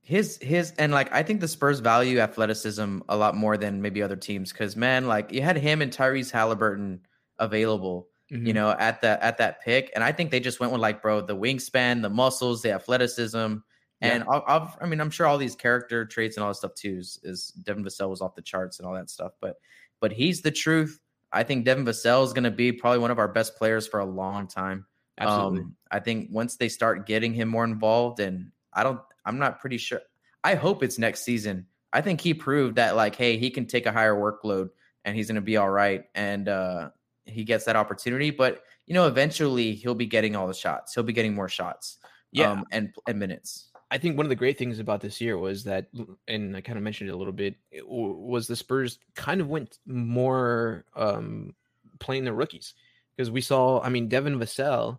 his his and like I think the Spurs value athleticism a lot more than maybe other teams because man, like you had him and Tyrese Halliburton available, you Mhm. know, at the at that pick, and I think they just went with like, bro, the wingspan, the muscles, the athleticism, and I'll, I'll, I mean, I'm sure all these character traits and all that stuff too is, is Devin Vassell was off the charts and all that stuff, but but he's the truth. I think Devin Vassell is going to be probably one of our best players for a long time. Absolutely. Um, I think once they start getting him more involved, and I don't, I'm not pretty sure. I hope it's next season. I think he proved that, like, hey, he can take a higher workload and he's going to be all right. And uh, he gets that opportunity. But, you know, eventually he'll be getting all the shots, he'll be getting more shots yeah. um, and, and minutes. I think one of the great things about this year was that, and I kind of mentioned it a little bit, was the Spurs kind of went more um, playing the rookies because we saw, I mean, Devin Vassell,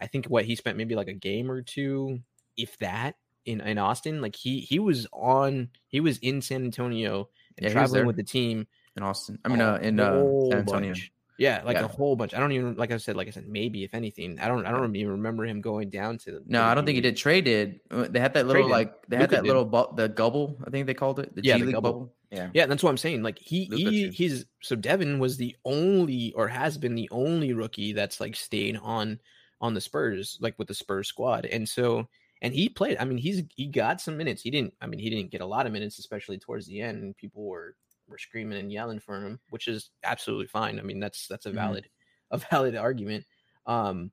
I think what he spent maybe like a game or two, if that, in in Austin. Like he he was on, he was in San Antonio and Yeah, traveling with the team. In Austin, I mean, uh, in uh, San Antonio. bunch. Yeah, like Yeah. a whole bunch. I don't even like I said, like I said, maybe if anything, I don't I don't even remember him going down to. No, I don't think he did. Trey did. Uh, They had that little Trey like they had that did. little bu- the gubble. I think they called it the Yeah, G the League bubble. Yeah, Yeah, that's what I'm saying. Like he, Luka he too. he's so Devin was the only or has been the only rookie that's like stayed on on the Spurs, like with the Spurs squad. And so and he played. I mean, he's he got some minutes. He didn't I mean, he didn't get a lot of minutes, especially towards the end, people were were screaming and yelling for him, which is absolutely fine. I mean, that's that's a Mhm. valid a valid argument. Um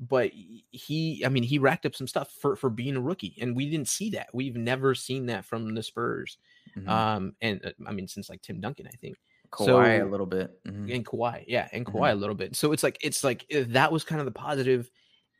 but he I mean, he racked up some stuff for for being a rookie and we didn't see that. We've never seen that from the Spurs. Mhm. Um, and uh, I mean, since like Tim Duncan, I think, Kawhi so- a little bit. Mhm. and Kawhi, yeah, and. Kawhi a little bit. So it's like it's like uh, that was kind of the positive,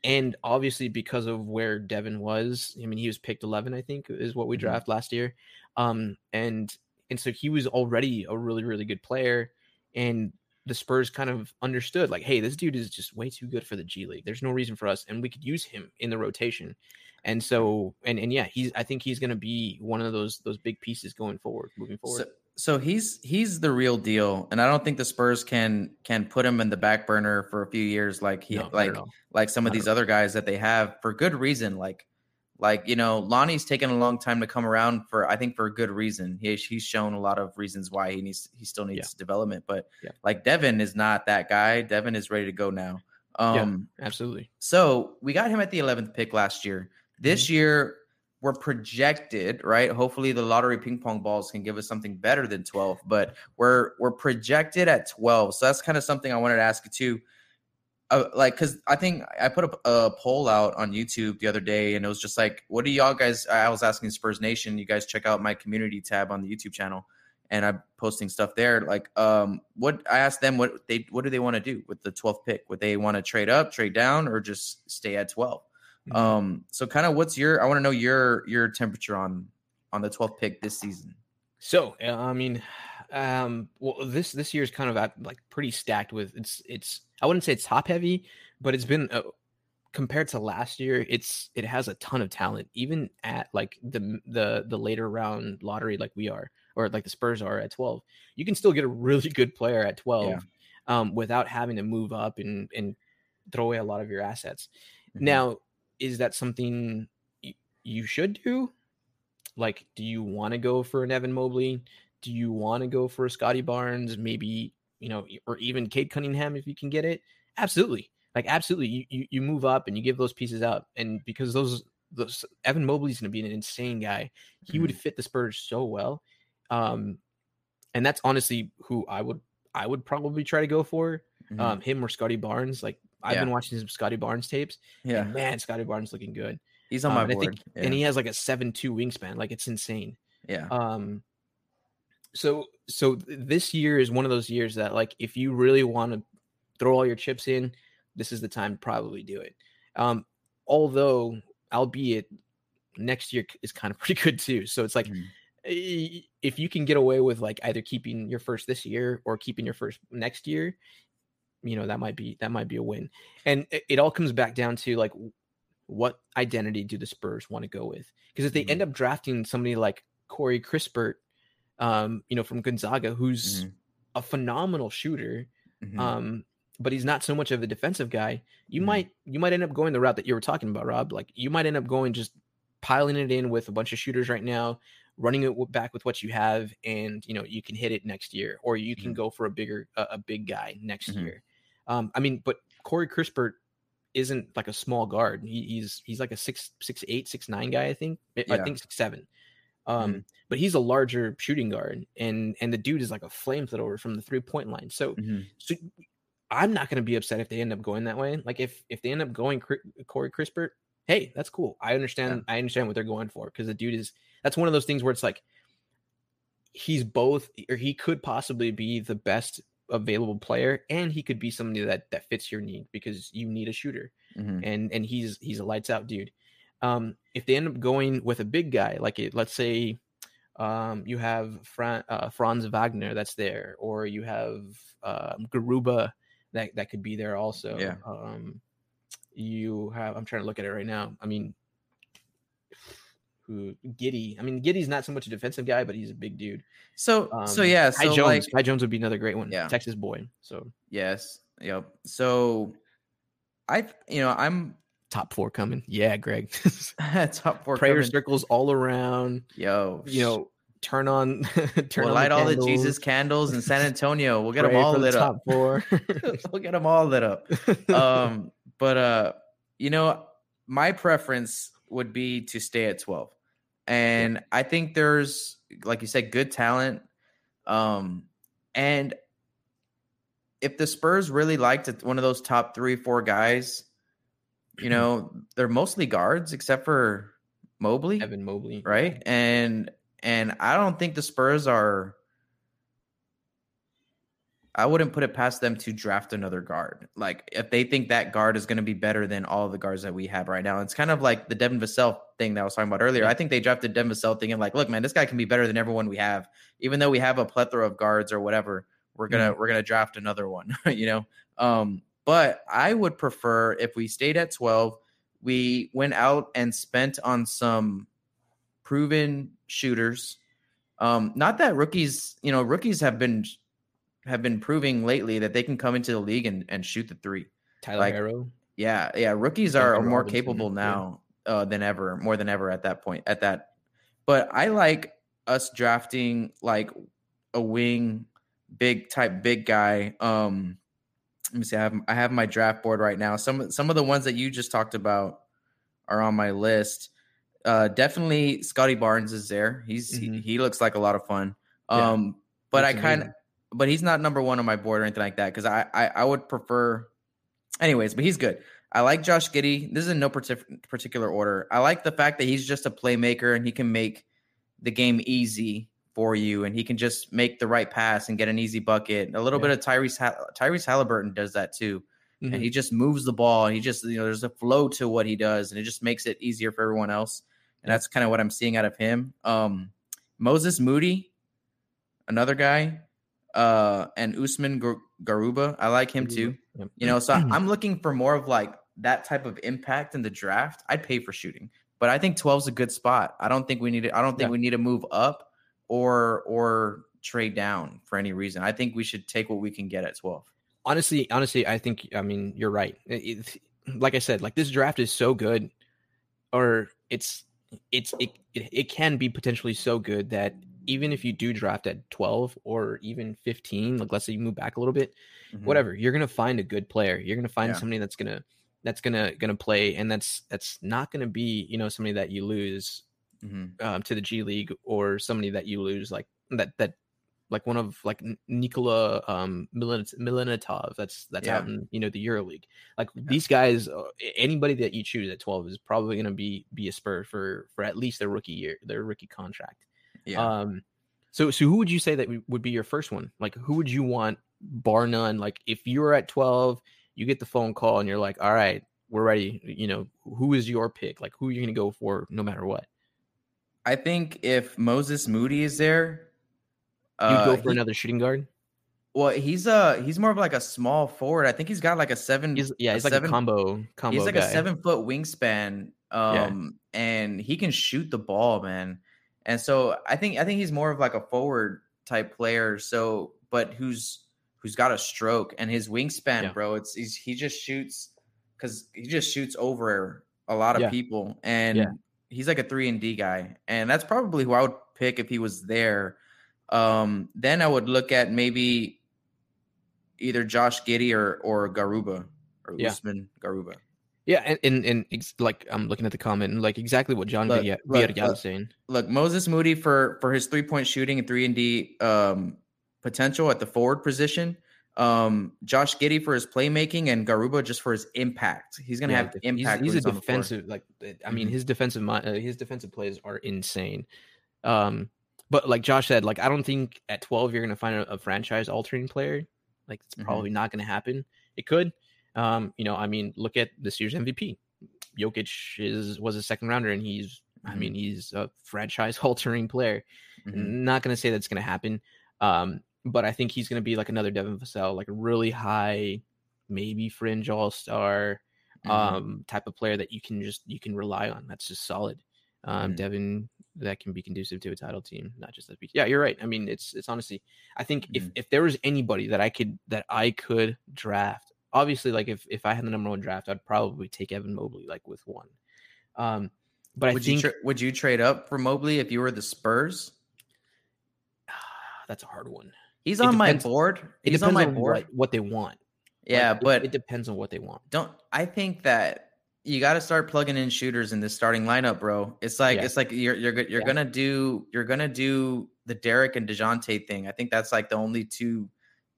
and obviously because of where Devin was, I mean, he was picked 11, I think, is what we Mhm. draft last year. Um, and and so he was already a really really good player, and the Spurs kind of understood like, hey, this dude is just way too good for the G League. There's no reason for us, and we could use him in the rotation. And so, and and yeah, he's. I think he's going to be one of those those big pieces going forward, moving forward. So, so he's he's the real deal, and I don't think the Spurs can can put him in the back burner for a few years, like he No, like like some of these other guys that they have for good reason. Like like you know, Lonnie's taken a long time to come around for I think for a good reason. He he's shown a lot of reasons why he needs he still needs development, but Yeah. like Devin is not that guy. Devin is ready to go now. Yeah. Um, Absolutely. so we got him at the 11th pick last year. This Mm-hmm. year, we're projected, right? Hopefully, the lottery ping pong balls can give us something better than 12, but we're we're projected at 12. So that's kind of something I wanted to ask you too. Uh, like, because I think I put a, a poll out on YouTube the other day, and it was just like, what do y'all guys? I was asking Spurs Nation, you guys check out my community tab on the YouTube channel, and I'm posting stuff there. Like, um, what I asked them, what they what do they want to do with the 12th pick? Would they want to trade up, trade down, or just stay at 12? Mhm. Um, so kind of what's your I want to know your your temperature on on the 12th pick this season. So I mean, Um, well, this this year is kind of at, like pretty stacked with it's it's I wouldn't say it's top heavy, but it's been uh, compared to last year. It's it has a ton of talent, even at like the the the later round lottery like we are, or like the Spurs are at twelve. You can still get a really good player at twelve, Yeah. um, without having to move up and and throw away a lot of your assets. Mhm. Now, is that something y- you should do? Like, do you want to go for an Evan Mobley? Do you want to go for a Scottie Barnes? Maybe you know, or even Cade Cunningham if you can get it. Absolutely, like absolutely, you you, you move up and you give those pieces up, and because those those Evan Mobley's going to be an insane guy. He would fit the Spurs so well, um, and that's honestly who I would I would probably try to go for Mhm. um, him or Scottie Barnes. Like I've Yeah. been watching some Scottie Barnes tapes. yeah, man, Scottie Barnes looking good. he's on Um, my and board. think- yeah. And he has like a seven two wingspan. Like it's insane. yeah. Um, so so this year is one of those years that like if you really want to throw all your chips in, this is the time to probably do it. Um, although albeit next year is kind of pretty good too. So it's like Mhm. if you can get away with like either keeping your first this year or keeping your first next year, you know that might be that might be a win. And it, it all comes back down to like what identity do the Spurs want to go with? Because if they Mm-hmm. end up drafting somebody like Corey Kispert, um, you know, from Gonzaga, who's Mhm. a phenomenal shooter, Mhm. um, but he's not so much of a defensive guy. You Mhm. might you might end up going the route that you were talking about, Rob. Like you might end up going just piling it in with a bunch of shooters right now, running it back with what you have, and you know you can hit it next year, or you can Mhm. go for a bigger a, a big guy next Mhm. year. Um, I mean, but Corey Kispert isn't like a small guard. He, he's he's like a six six eight six nine guy. I think I- I think six seven. Um, but he's a larger shooting guard, and and the dude is like a flamethrower from the three point line. So Mhm. so I'm not going to be upset if they end up going that way. Like if if they end up going Corey Kispert, hey, that's cool. I understand. I understand what they're going for because the dude is. That's one of those things where it's like he's both, or he could possibly be the best available player, and he could be somebody that that fits your need because you need a shooter, Mhm. and and he's he's a lights out dude. Um, if they end up going with a big guy, like it, let's say um, you have Fran, uh, Franz Wagner that's there, or you have um, Garuba that that could be there also. Yeah. Um, you have. I'm trying to look at it right now. I mean, who Giddey? I mean, Giddey's not so much a defensive guy, but he's a big dude. So Um, so yeah. Kai So Jones. like Kai Jones would be another great one. Yeah. Texas boy. So yes. Yep. So I you know I'm top four coming. Yeah, Greg. top four Prayer coming. circles all around. Yo, You know, turn on. turn we'll on light all the Jesus candles in San Antonio. We'll get them all lit the top up. Four. we'll get them all lit up. Um, but uh, you know, my preference would be to stay at twelve, and I think there's, like you said, good talent. Um, and if the Spurs really liked it, one of those top three, four guys, you know, they're mostly guards except for Mobley Evan Mobley. right? And and I don't think the Spurs are. I wouldn't put it past them to draft another guard. Like if they think that guard is going to be better than all the guards that we have right now, it's kind of like the Devin Vassell thing that I was talking about earlier. I think they drafted Devin Vassell thinking like, look, man, this guy can be better than everyone we have, even though we have a plethora of guards or whatever. We're gonna we're gonna draft another one, you know. Um, but I would prefer if we stayed at twelve, we went out and spent on some proven shooters. Um, not that rookies, you know, rookies have been have been proving lately that they can come into the league and, and shoot the three. Tyler like- Herro. Yeah, yeah, rookies are, are more capable yeah. now uh, than ever, more than ever at that point. At that, but I like us drafting like a wing, big type, big guy. Um, let me see. I have I have my draft board right now. Some some of the ones that you just talked about are on my list. Uh, definitely Scottie Barnes is there. He's he, Mhm. he looks like a lot of fun. Yeah. Um, but I kind of but he's not number one on my board or anything like that because I, I I would prefer. Anyways, but he's good. I like Josh Giddey. This is in no partic- particular order. I like the fact that he's just a playmaker and he can make the game easy for you, and he can just make the right pass and get an easy bucket. A little Yeah. bit of Tyrese Tyrese Halliburton does that too, Mhm. and he just moves the ball. And he just you know there's a flow to what he does, and it just makes it easier for everyone else. And that's kind of what I'm seeing out of him. Um, Moses Moody. another guy, uh, and Usman Gar- Garuba. I like him too. Yep. You know, so I'm looking for more of like that type of impact in the draft. I'd pay for shooting, but I think 12 is a good spot. I don't think we need to, I don't think Yeah. we need to move up or or trade down for any reason. I think we should take what we can get at 12. honestly, honestly, I think I mean you're right. It- it- like I said, like this draft is so good, or it's it's it, it it can be potentially so good that even if you do draft at 12 or even 15, like let's say you move back a little bit, Mhm. whatever, you're gonna find a good player. You're gonna find Yeah. somebody that's gonna that's gonna gonna play, and that's that's not gonna be you know somebody that you lose Mhm. um, to the G League or somebody that you lose like that that like one of like Nikola um Milutinov that's that's out in you know the Euro League. Like these guys, uh, anybody that you choose at twelve is probably going to be be a spur for for at least their rookie year, their rookie contract. Yeah. Um, so so who would you say that would be your first one? Like who would you want, bar none? Like if you were at twelve, you get the phone call and you're like, all right, we're ready. You know, who is your pick? Like who are you going to go for, no matter what? I think if Moses Moody is there, You'd uh, go for he- another shooting guard. well, he's a he's more of like a small forward. I think he's got like a seven. He's yeah, he's like seven- a combo combo. He's like guy. a seven foot wingspan, Yeah. um, and he can shoot the ball, man. And so I think I think he's more of like a forward type player. So, but who's who's got a stroke and his wingspan, Yeah. bro. It's he's, he just shoots because he just shoots over a lot of Yeah. people, and Yeah. He's like a three and D guy, and that's probably who I would pick if he was there. Um, then I would look at maybe either Josh Giddey or or Garuba or Yeah. Usman Garuba. Yeah, and, and and ex- like I'm looking at the comment and like exactly what John Look, look, Villarreal look. was saying. look, Moses Moody for for his three point shooting and three and D um, potential at the forward position. Um, Josh Giddey for his playmaking and Garuba just for his impact. He's gonna Yeah, have impact. He's, he's a on the floor. defensive like uh, I mean Mhm. his defensive uh, his defensive plays are insane. Um, but like Josh said, like I don't think at 12 you're gonna find a, a franchise altering player. Like it's Mhm. probably not gonna happen. It could. Um, you know, I mean, look at this year's MVP. Jokic is was a second rounder, and he's I Mhm. mean he's a franchise altering player. Mhm. Not to say that's to happen, um, but I think he's going to be like another Devin Vassell, like a really high, maybe fringe all star Mhm. um, type of player that you can just you can rely on. That's just solid. Um, Mhm. Devin that can be conducive to a title team, not just that. Yeah, you're right. I mean, it's it's honestly, I think if Mhm. if there was anybody that I could that I could draft, obviously, like if if I had the number one draft, I'd probably take Evan Mobley like with one. Um, but would I think you tra- would you trade up for Mobley if you were the Spurs? that's a hard one. He's It on my depends- board. It He's on my on board. what, what they want. yeah, Like, but it, depends on what they want. don't I think that you got to start plugging in shooters in this starting lineup, bro. It's like Yeah. it's like you're you're you're Yeah. gonna do you're gonna do the Derek and Dejounte thing. I think that's like the only two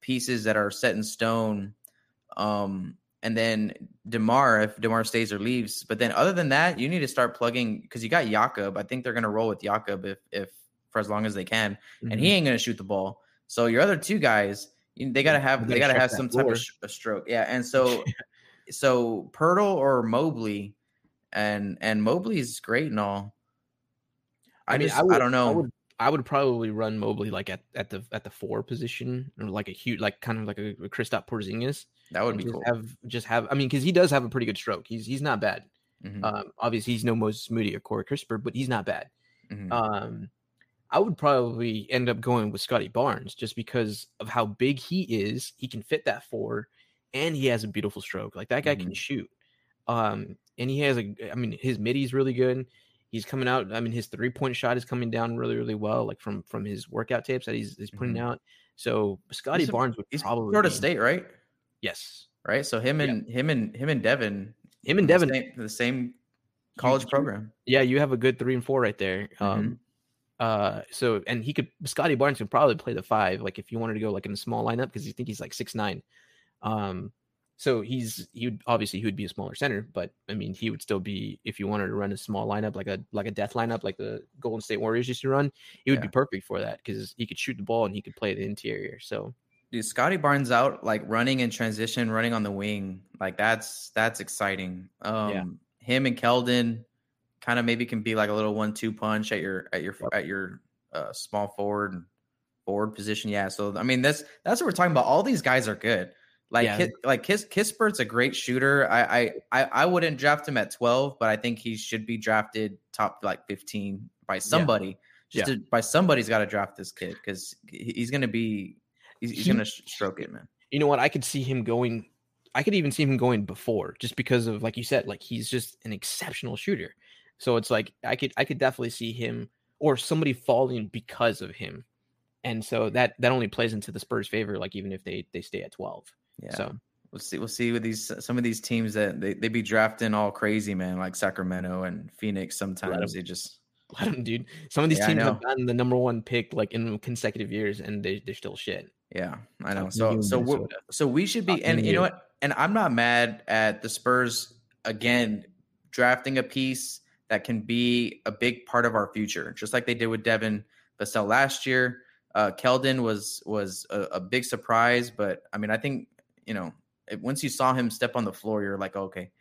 pieces that are set in stone. Um, and then Demar if Demar stays or leaves. But then other than that, you need to start plugging because you got Jakob. I think they're gonna roll with Jakob if if for as long as they can, and Mhm. he ain't gonna shoot the ball. So your other two guys, you, they gotta have They gotta have some type floor. of stroke. Yeah, and so so Pirtle or Mobley, and and Mobley's great and all. I, just I, would- don't know. I would, I would probably run Mobley like at, at the at the four position or like a huge like kind of like a, a Kristaps Porzingis. that would be just cool. Have just have I mean because he does have a pretty good stroke. He's he's not bad. Mhm, Um, obviously he's no Moses Moody or Corey Kispert, but he's not bad. mhm. Um, I would probably end up going with Scottie Barnes just because of how big he is. He can fit that four, and he has a beautiful stroke. Like that guy can Mhm. shoot. Um, and he has a. I mean, his middy's really good. He's coming out. I mean, his three point shot is coming down really, really well. Like from from his workout tapes that he's he's putting Mhm. out. So Scottie Barnes would He's probably Florida State, right? Yes, Right. So him Yeah. and him and him and Devin, him and the Devin. same, the same college program. Yeah, you have a good three and four right there. Mm-hmm. Uh, so and he could Scottie Barnes could probably play the five, like if you wanted to go like in a small lineup because you think he's like six nine. Um, so he's he would obviously he would be a smaller center, but I mean he would still be if you wanted to run a small lineup like a like a death lineup like the Golden State Warriors used to run, he would Yeah. be perfect for that because he could shoot the ball and he could play the interior. So Dude, Scottie Barnes out like running in transition, running on the wing. Like that's that's exciting. Um him and Keldon kind of maybe can be like a little one two punch at your at your at your uh, small forward. and forward position. Yeah. So I mean, that's that's what we're talking about. All these guys are good. Like Yeah. Ki- like Kiss Kispert's a great shooter. I, I I wouldn't draft him at twelve, but I think he should be drafted top like fifteen by somebody. Just Yeah. to, by somebody's got to draft this kid because he's gonna be he's, he's He- gonna sh- stroke it, man. you know what? I could see him going. I could even see him going before, just because of like you said, like he's just an exceptional shooter. So it's like I could I could definitely see him or somebody falling because of him, and so that that only plays into the Spurs' favor. Like even if they they stay at twelve, Yeah. so We'll see. We'll see with these some of these teams that they, they be drafting all crazy, man, like Sacramento and Phoenix. Sometimes they just let them, dude. Some of these Yeah, teams have gotten the number one pick like in consecutive years, and they they're still shit. yeah, I know. Like So so we so we should be, Fucking and you know what? And I'm not mad at the Spurs again drafting a piece that can be a big part of our future, just like they did with Devin Vassell last year. Uh, Keldon was was a, a big surprise, but I mean, I think you know it- once you saw him step on the floor, you're like, okay.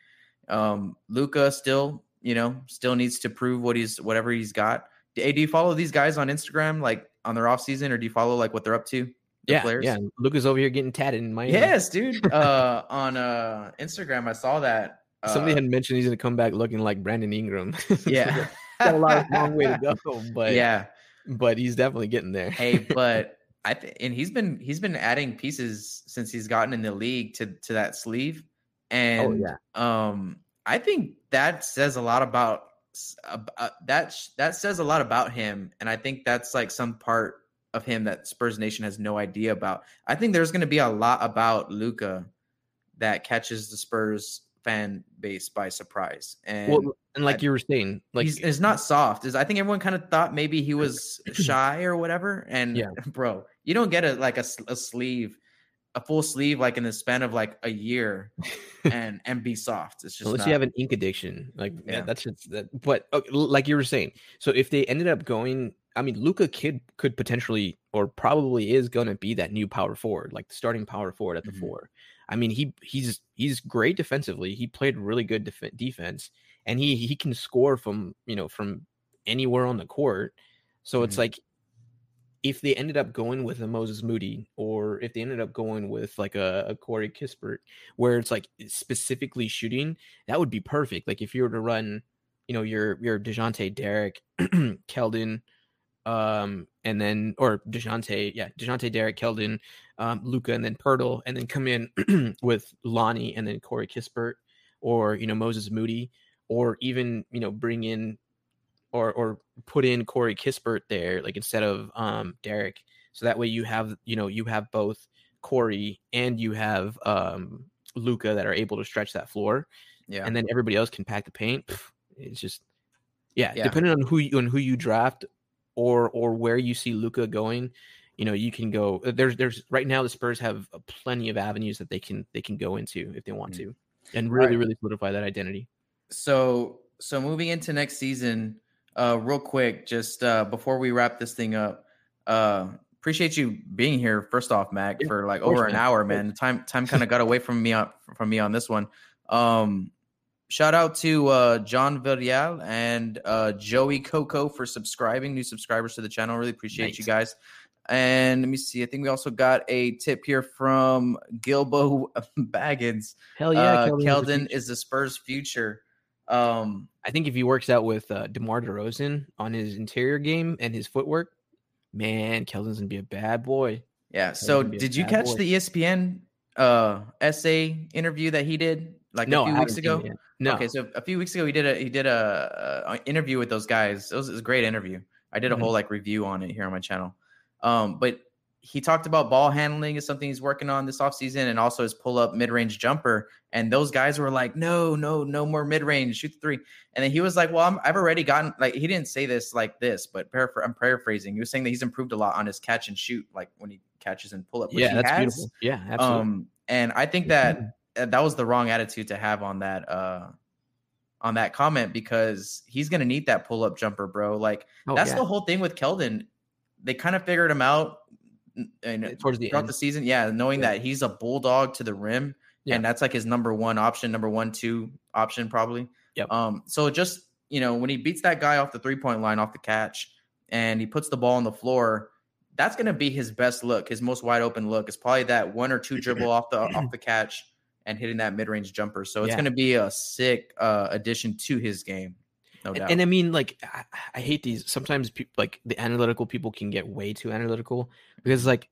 Um, Luka still, you know, still needs to prove what he's whatever he's got. Hey, do you follow these guys on Instagram, like on their off season, or do you follow like what they're up to? the Yeah, players? yeah. Luka's over here getting tatted in Miami. Yes, dude. Uh, on uh Instagram, I saw that. Uh, Somebody had mentioned he's gonna come back looking like Brandon Ingram. yeah, got a lot of long way to go, but yeah. but he's definitely getting there. Hey, but I th- and he's been he's been adding pieces since he's gotten in the league to to that sleeve, and yeah. um, I think that says a lot about uh, that that says a lot about him, and I think that's like some part of him that Spurs Nation has no idea about. I think there's going to be a lot about Luka that catches the Spurs fan base by surprise, and well, and like I- you were saying, like he's, not soft. Is I think everyone kind of thought maybe he was shy or whatever. And Yeah. bro, you don't get a like a sleeve, a full sleeve like in the span of like a year, and and be soft. It's just unless not, you have an ink addiction, like that- Yeah. that's just that. But l- like you were saying, so if they ended up going, I mean, Luka Kid could potentially or probably is going to be that new power forward, like the starting power forward at the Mhm. four. I mean, he he's he's great defensively. He played really good def- defense, and he he can score from you know from anywhere on the court. So it's Mhm. like if they ended up going with a Moses Moody, or if they ended up going with like a, a Corey Kispert, where it's like specifically shooting, that would be perfect. Like if you were to run, you know, your your Dejounte, Derek, Keldon, um, and then or Dejounte, yeah, Dejounte, Derek, Keldon, um, Luka, and then Poeltl, and then come in with Lonnie and then Corey Kispert, or you know Moses Moody, or even you know bring in or or put in Corey Kispert there, like instead of um Derek. So that way you have you know you have both Corey and you have um Luka that are able to stretch that floor, yeah. and then everybody else can pack the paint. It's just yeah, Yeah. depending on who you on who you draft or or where you see Luka going, you know you can go. uh, There's there's right now the Spurs have uh, plenty of avenues that they can they can go into if they want Mhm. to, and really Right. really solidify that identity. so so moving into next season, uh, real quick, just uh, before we wrap this thing up, uh, appreciate you being here. First off, Mac, Yeah, for like over an man, hour, man. Time time kind of got away from me on from me on this one. Um, shout out to uh, John Villarreal and uh, Joey Coco for subscribing, new subscribers to the channel. Really appreciate you guys. And let me see. I think we also got a tip here from Gilbo Baggins. Hell yeah, uh, Keldon is the Keldon is the Spurs' future. Um, I think if he works out with uh, DeMar DeRozan on his interior game and his footwork, man, Keldon's gonna be a bad boy. yeah. So, be a did you catch boy. the ESPN uh essay interview that he did like no, a few I weeks ago? No, Okay, so a few weeks ago he did a he did a, a interview with those guys. It was, it was a great interview. I did a Mhm. whole like review on it here on my channel. Um, but he talked about ball handling is something he's working on this offseason and also his pull up mid range jumper. And those guys were like, no, no, no more mid range, shoot the three. And then he was like, well, I'm, I've already gotten like he didn't say this like this, but paraphr- I'm paraphrasing. He was saying that he's improved a lot on his catch and shoot, like when he catches and pull up. which yeah, that's has. beautiful. Yeah, absolutely. Um, and I think that that was the wrong attitude to have on that uh on that comment because he's gonna need that pull up jumper, bro. Like oh, that's yeah. the whole thing with Keldon. They kind of figured him out and towards the throughout end. the season. Yeah, knowing Yeah. that he's a bulldog to the rim, Yeah. and that's like his number one option, number one two option probably. Yep. Um. So just you know when he beats that guy off the three point line off the catch, and he puts the ball on the floor, that's going to be his best look, his most wide open look. It's probably that one or two dribble off the off the catch and hitting that mid range jumper. So it's Yeah. going to be a sick uh, addition to his game, no And, doubt. and I mean, like, I, I hate these. Sometimes, people, like the analytical people can get way too analytical because, like,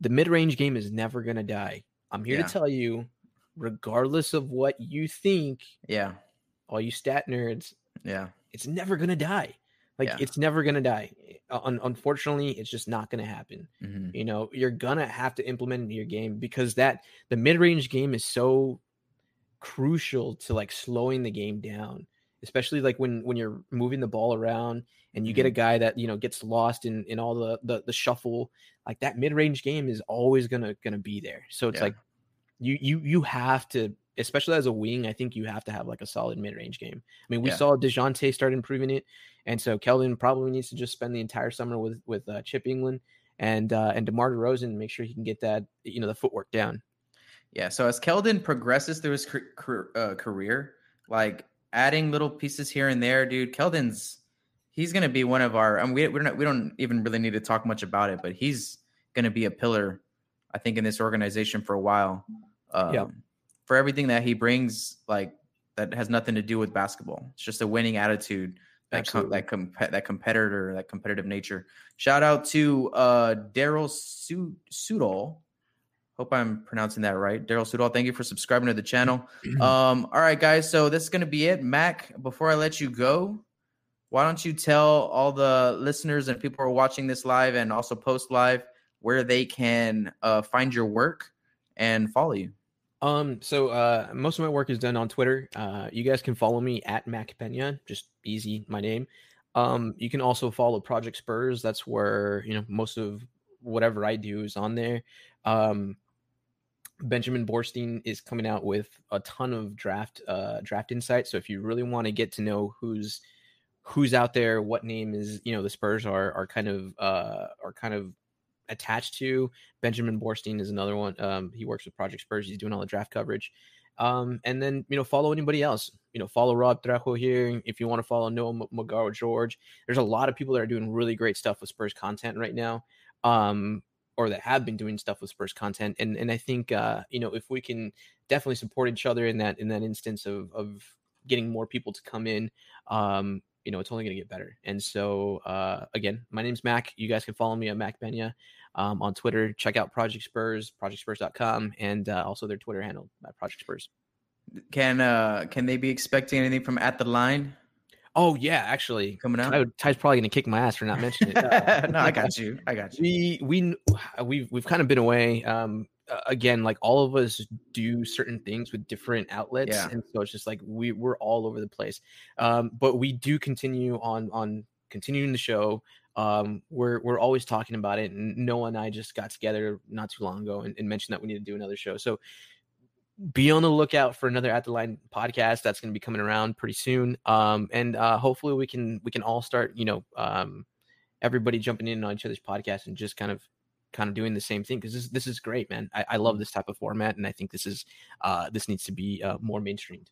the mid-range game is never gonna die. I'm here Yeah. to tell you, regardless of what you think, yeah, all you stat nerds, yeah, it's never gonna die. Like, Yeah. it's never gonna die. Un- unfortunately, it's just not gonna happen. mhm, You know, you're gonna have to implement it in your game because that the mid-range game is so crucial to like slowing the game down, especially like when when you're moving the ball around and you get a guy that you know gets lost in in all the the, the shuffle. Like that mid-range game is always gonna gonna be there. So it's Yeah. like you you you have to especially as a wing, I think you have to have like a solid mid-range game. I mean, we Yeah. saw Dejounte start improving it, and so Kelvin probably needs to just spend the entire summer with with uh, Chip Engelland and uh, and DeMar DeRozan, make sure he can get that you know the footwork down. yeah. So as Keldon progresses through his car- car- uh, career, like adding little pieces here and there, dude, Keldon's he's going to be one of our. I mean, we we don't we don't even really need to talk much about it, but he's going to be a pillar, I think, in this organization for a while. Um, Yeah. For everything that he brings, like that has nothing to do with basketball. It's just a winning attitude. That com- that comp- that competitor, that competitive nature. Shout out to uh Daryl Su- Sudol. Hope I'm pronouncing that right. Daryl Sudol, thank you for subscribing to the channel. Um, all right, guys. So this is gonna be it. Mac, before I let you go, why don't you tell all the listeners and people who are watching this live and also post live where they can uh, find your work and follow you? Um, so uh, most of my work is done on Twitter. Uh, you guys can follow me at Mac Pena, just easy, my name. Um, you can also follow Project Spurs. That's where you know most of whatever I do is on there. Um, Benjamin Borstein is coming out with a ton of draft uh, draft insights. So if you really want to get to know who's who's out there, what name is you know the Spurs are are kind of uh, are kind of attached to. Benjamin Borstein is another one. Um, he works with Project Spurs. He's doing all the draft coverage. Um, and then you know follow anybody else. You know follow Rob Trejo here. If you want to follow Noah Magaro George, there's a lot of people that are doing really great stuff with Spurs content right now. Um, or that have been doing stuff with Spurs content. And and I think uh, you know if we can definitely support each other in that in that instance of of getting more people to come in, um, you know it's only going to get better. And so uh, again, my name's Mac. You guys can follow me at Mac Pena um, on Twitter. Check out Project Spurs, projectspurs.com, and uh, also their Twitter handle at Project Spurs. Can uh can they be expecting anything from at the line Oh yeah, actually, coming out? Ty- Ty's probably going to kick my ass for not mentioning it. Uh, no, I got you. I got you. we we we've we've kind of been away um again like all of us do certain things with different outlets Yeah. and so it's just like we we're all over the place um but we do continue on on continuing the show um we're we're always talking about it and noah and i just got together not too long ago and, and mentioned that we need to do another show. So be on the lookout for another at the line podcast that's going to be coming around pretty soon. Um and uh hopefully we can we can all start you know um everybody jumping in on each other's podcast and just kind of kind of doing the same thing because this this is great man. I, I love this type of format and i think this is uh this needs to be uh, more mainstreamed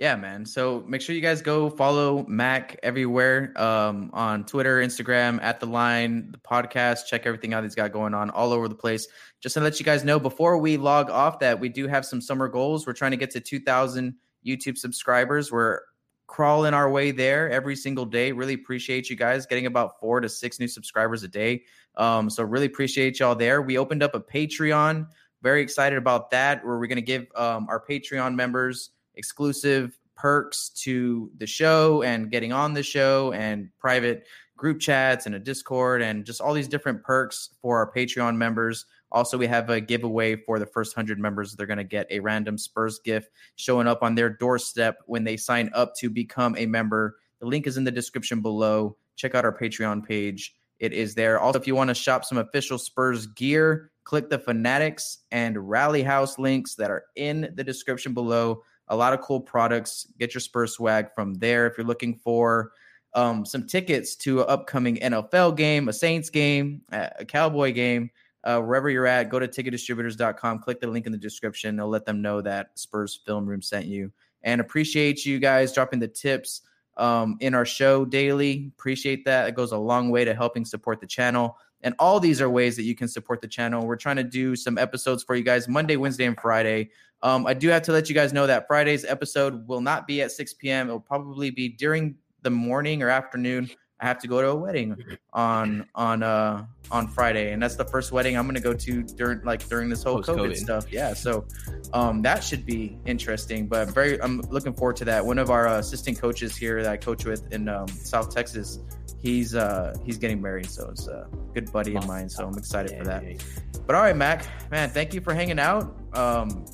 Yeah, man. So make sure you guys go follow Mac everywhere um, on Twitter, Instagram, at the line, the podcast. Check everything out he's got going on all over the place. Just to let you guys know before we log off that we do have some summer goals. We're trying to get to 2,000 YouTube subscribers. We're crawling our way there every single day. Really appreciate you guys getting about four to six new subscribers a day. Um, so really appreciate y'all there. We opened up a Patreon. Very excited about that. Where we're going to give um, our Patreon members exclusive perks to the show and getting on the show and private group chats and a Discord and just all these different perks for our Patreon members. Also, we have a giveaway for the first 100 members. They're going to get a random Spurs gift showing up on their doorstep when they sign up to become a member. The link is in the description below. Check out our Patreon page. It is there. Also, if you want to shop some official Spurs gear, click the Fanatics and Rally House links that are in the description below a lot of cool products. Get your Spurs swag from there. If you're looking for um, some tickets to an upcoming NFL game, a Saints game, a Cowboy game, uh, wherever you're at, go to ticketdistributors.com, click the link in the description. They'll let them know that Spurs Film Room sent you. And appreciate you guys dropping the tips um, in our show daily. Appreciate that. It goes a long way to helping support the channel. And all these are ways that you can support the channel. We're trying to do some episodes for you guys Monday, Wednesday, and Friday. Um, I do have to let you guys know that Friday's episode will not be at 6 p.m. It will probably be during the morning or afternoon. I have to go to a wedding on on uh on Friday, and that's the first wedding I'm gonna go to during like during this whole COVID Post-COVID. stuff. Yeah, so um that should be interesting. But I'm very I'm looking forward to that. One of our uh, assistant coaches here that I coach with in um, South Texas, he's uh he's getting married, so it's a good buddy of mine. So I'm excited for that. Yay. But all right, Mac, man, thank you for hanging out. Um,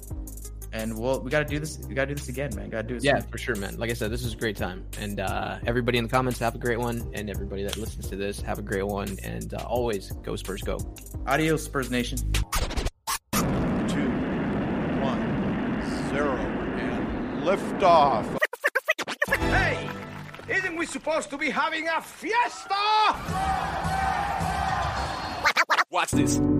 and we'll we got to do this. We got to do this again, man. Got to do it. Yeah, soon. for sure, man. Like I said, this was a great time, and uh, everybody in the comments have a great one, and everybody that listens to this have a great one, and uh, always go Spurs, go. Adios, Spurs Nation. Two, one, zero, and liftoff. Hey, isn't we supposed to be having a fiesta? Watch this.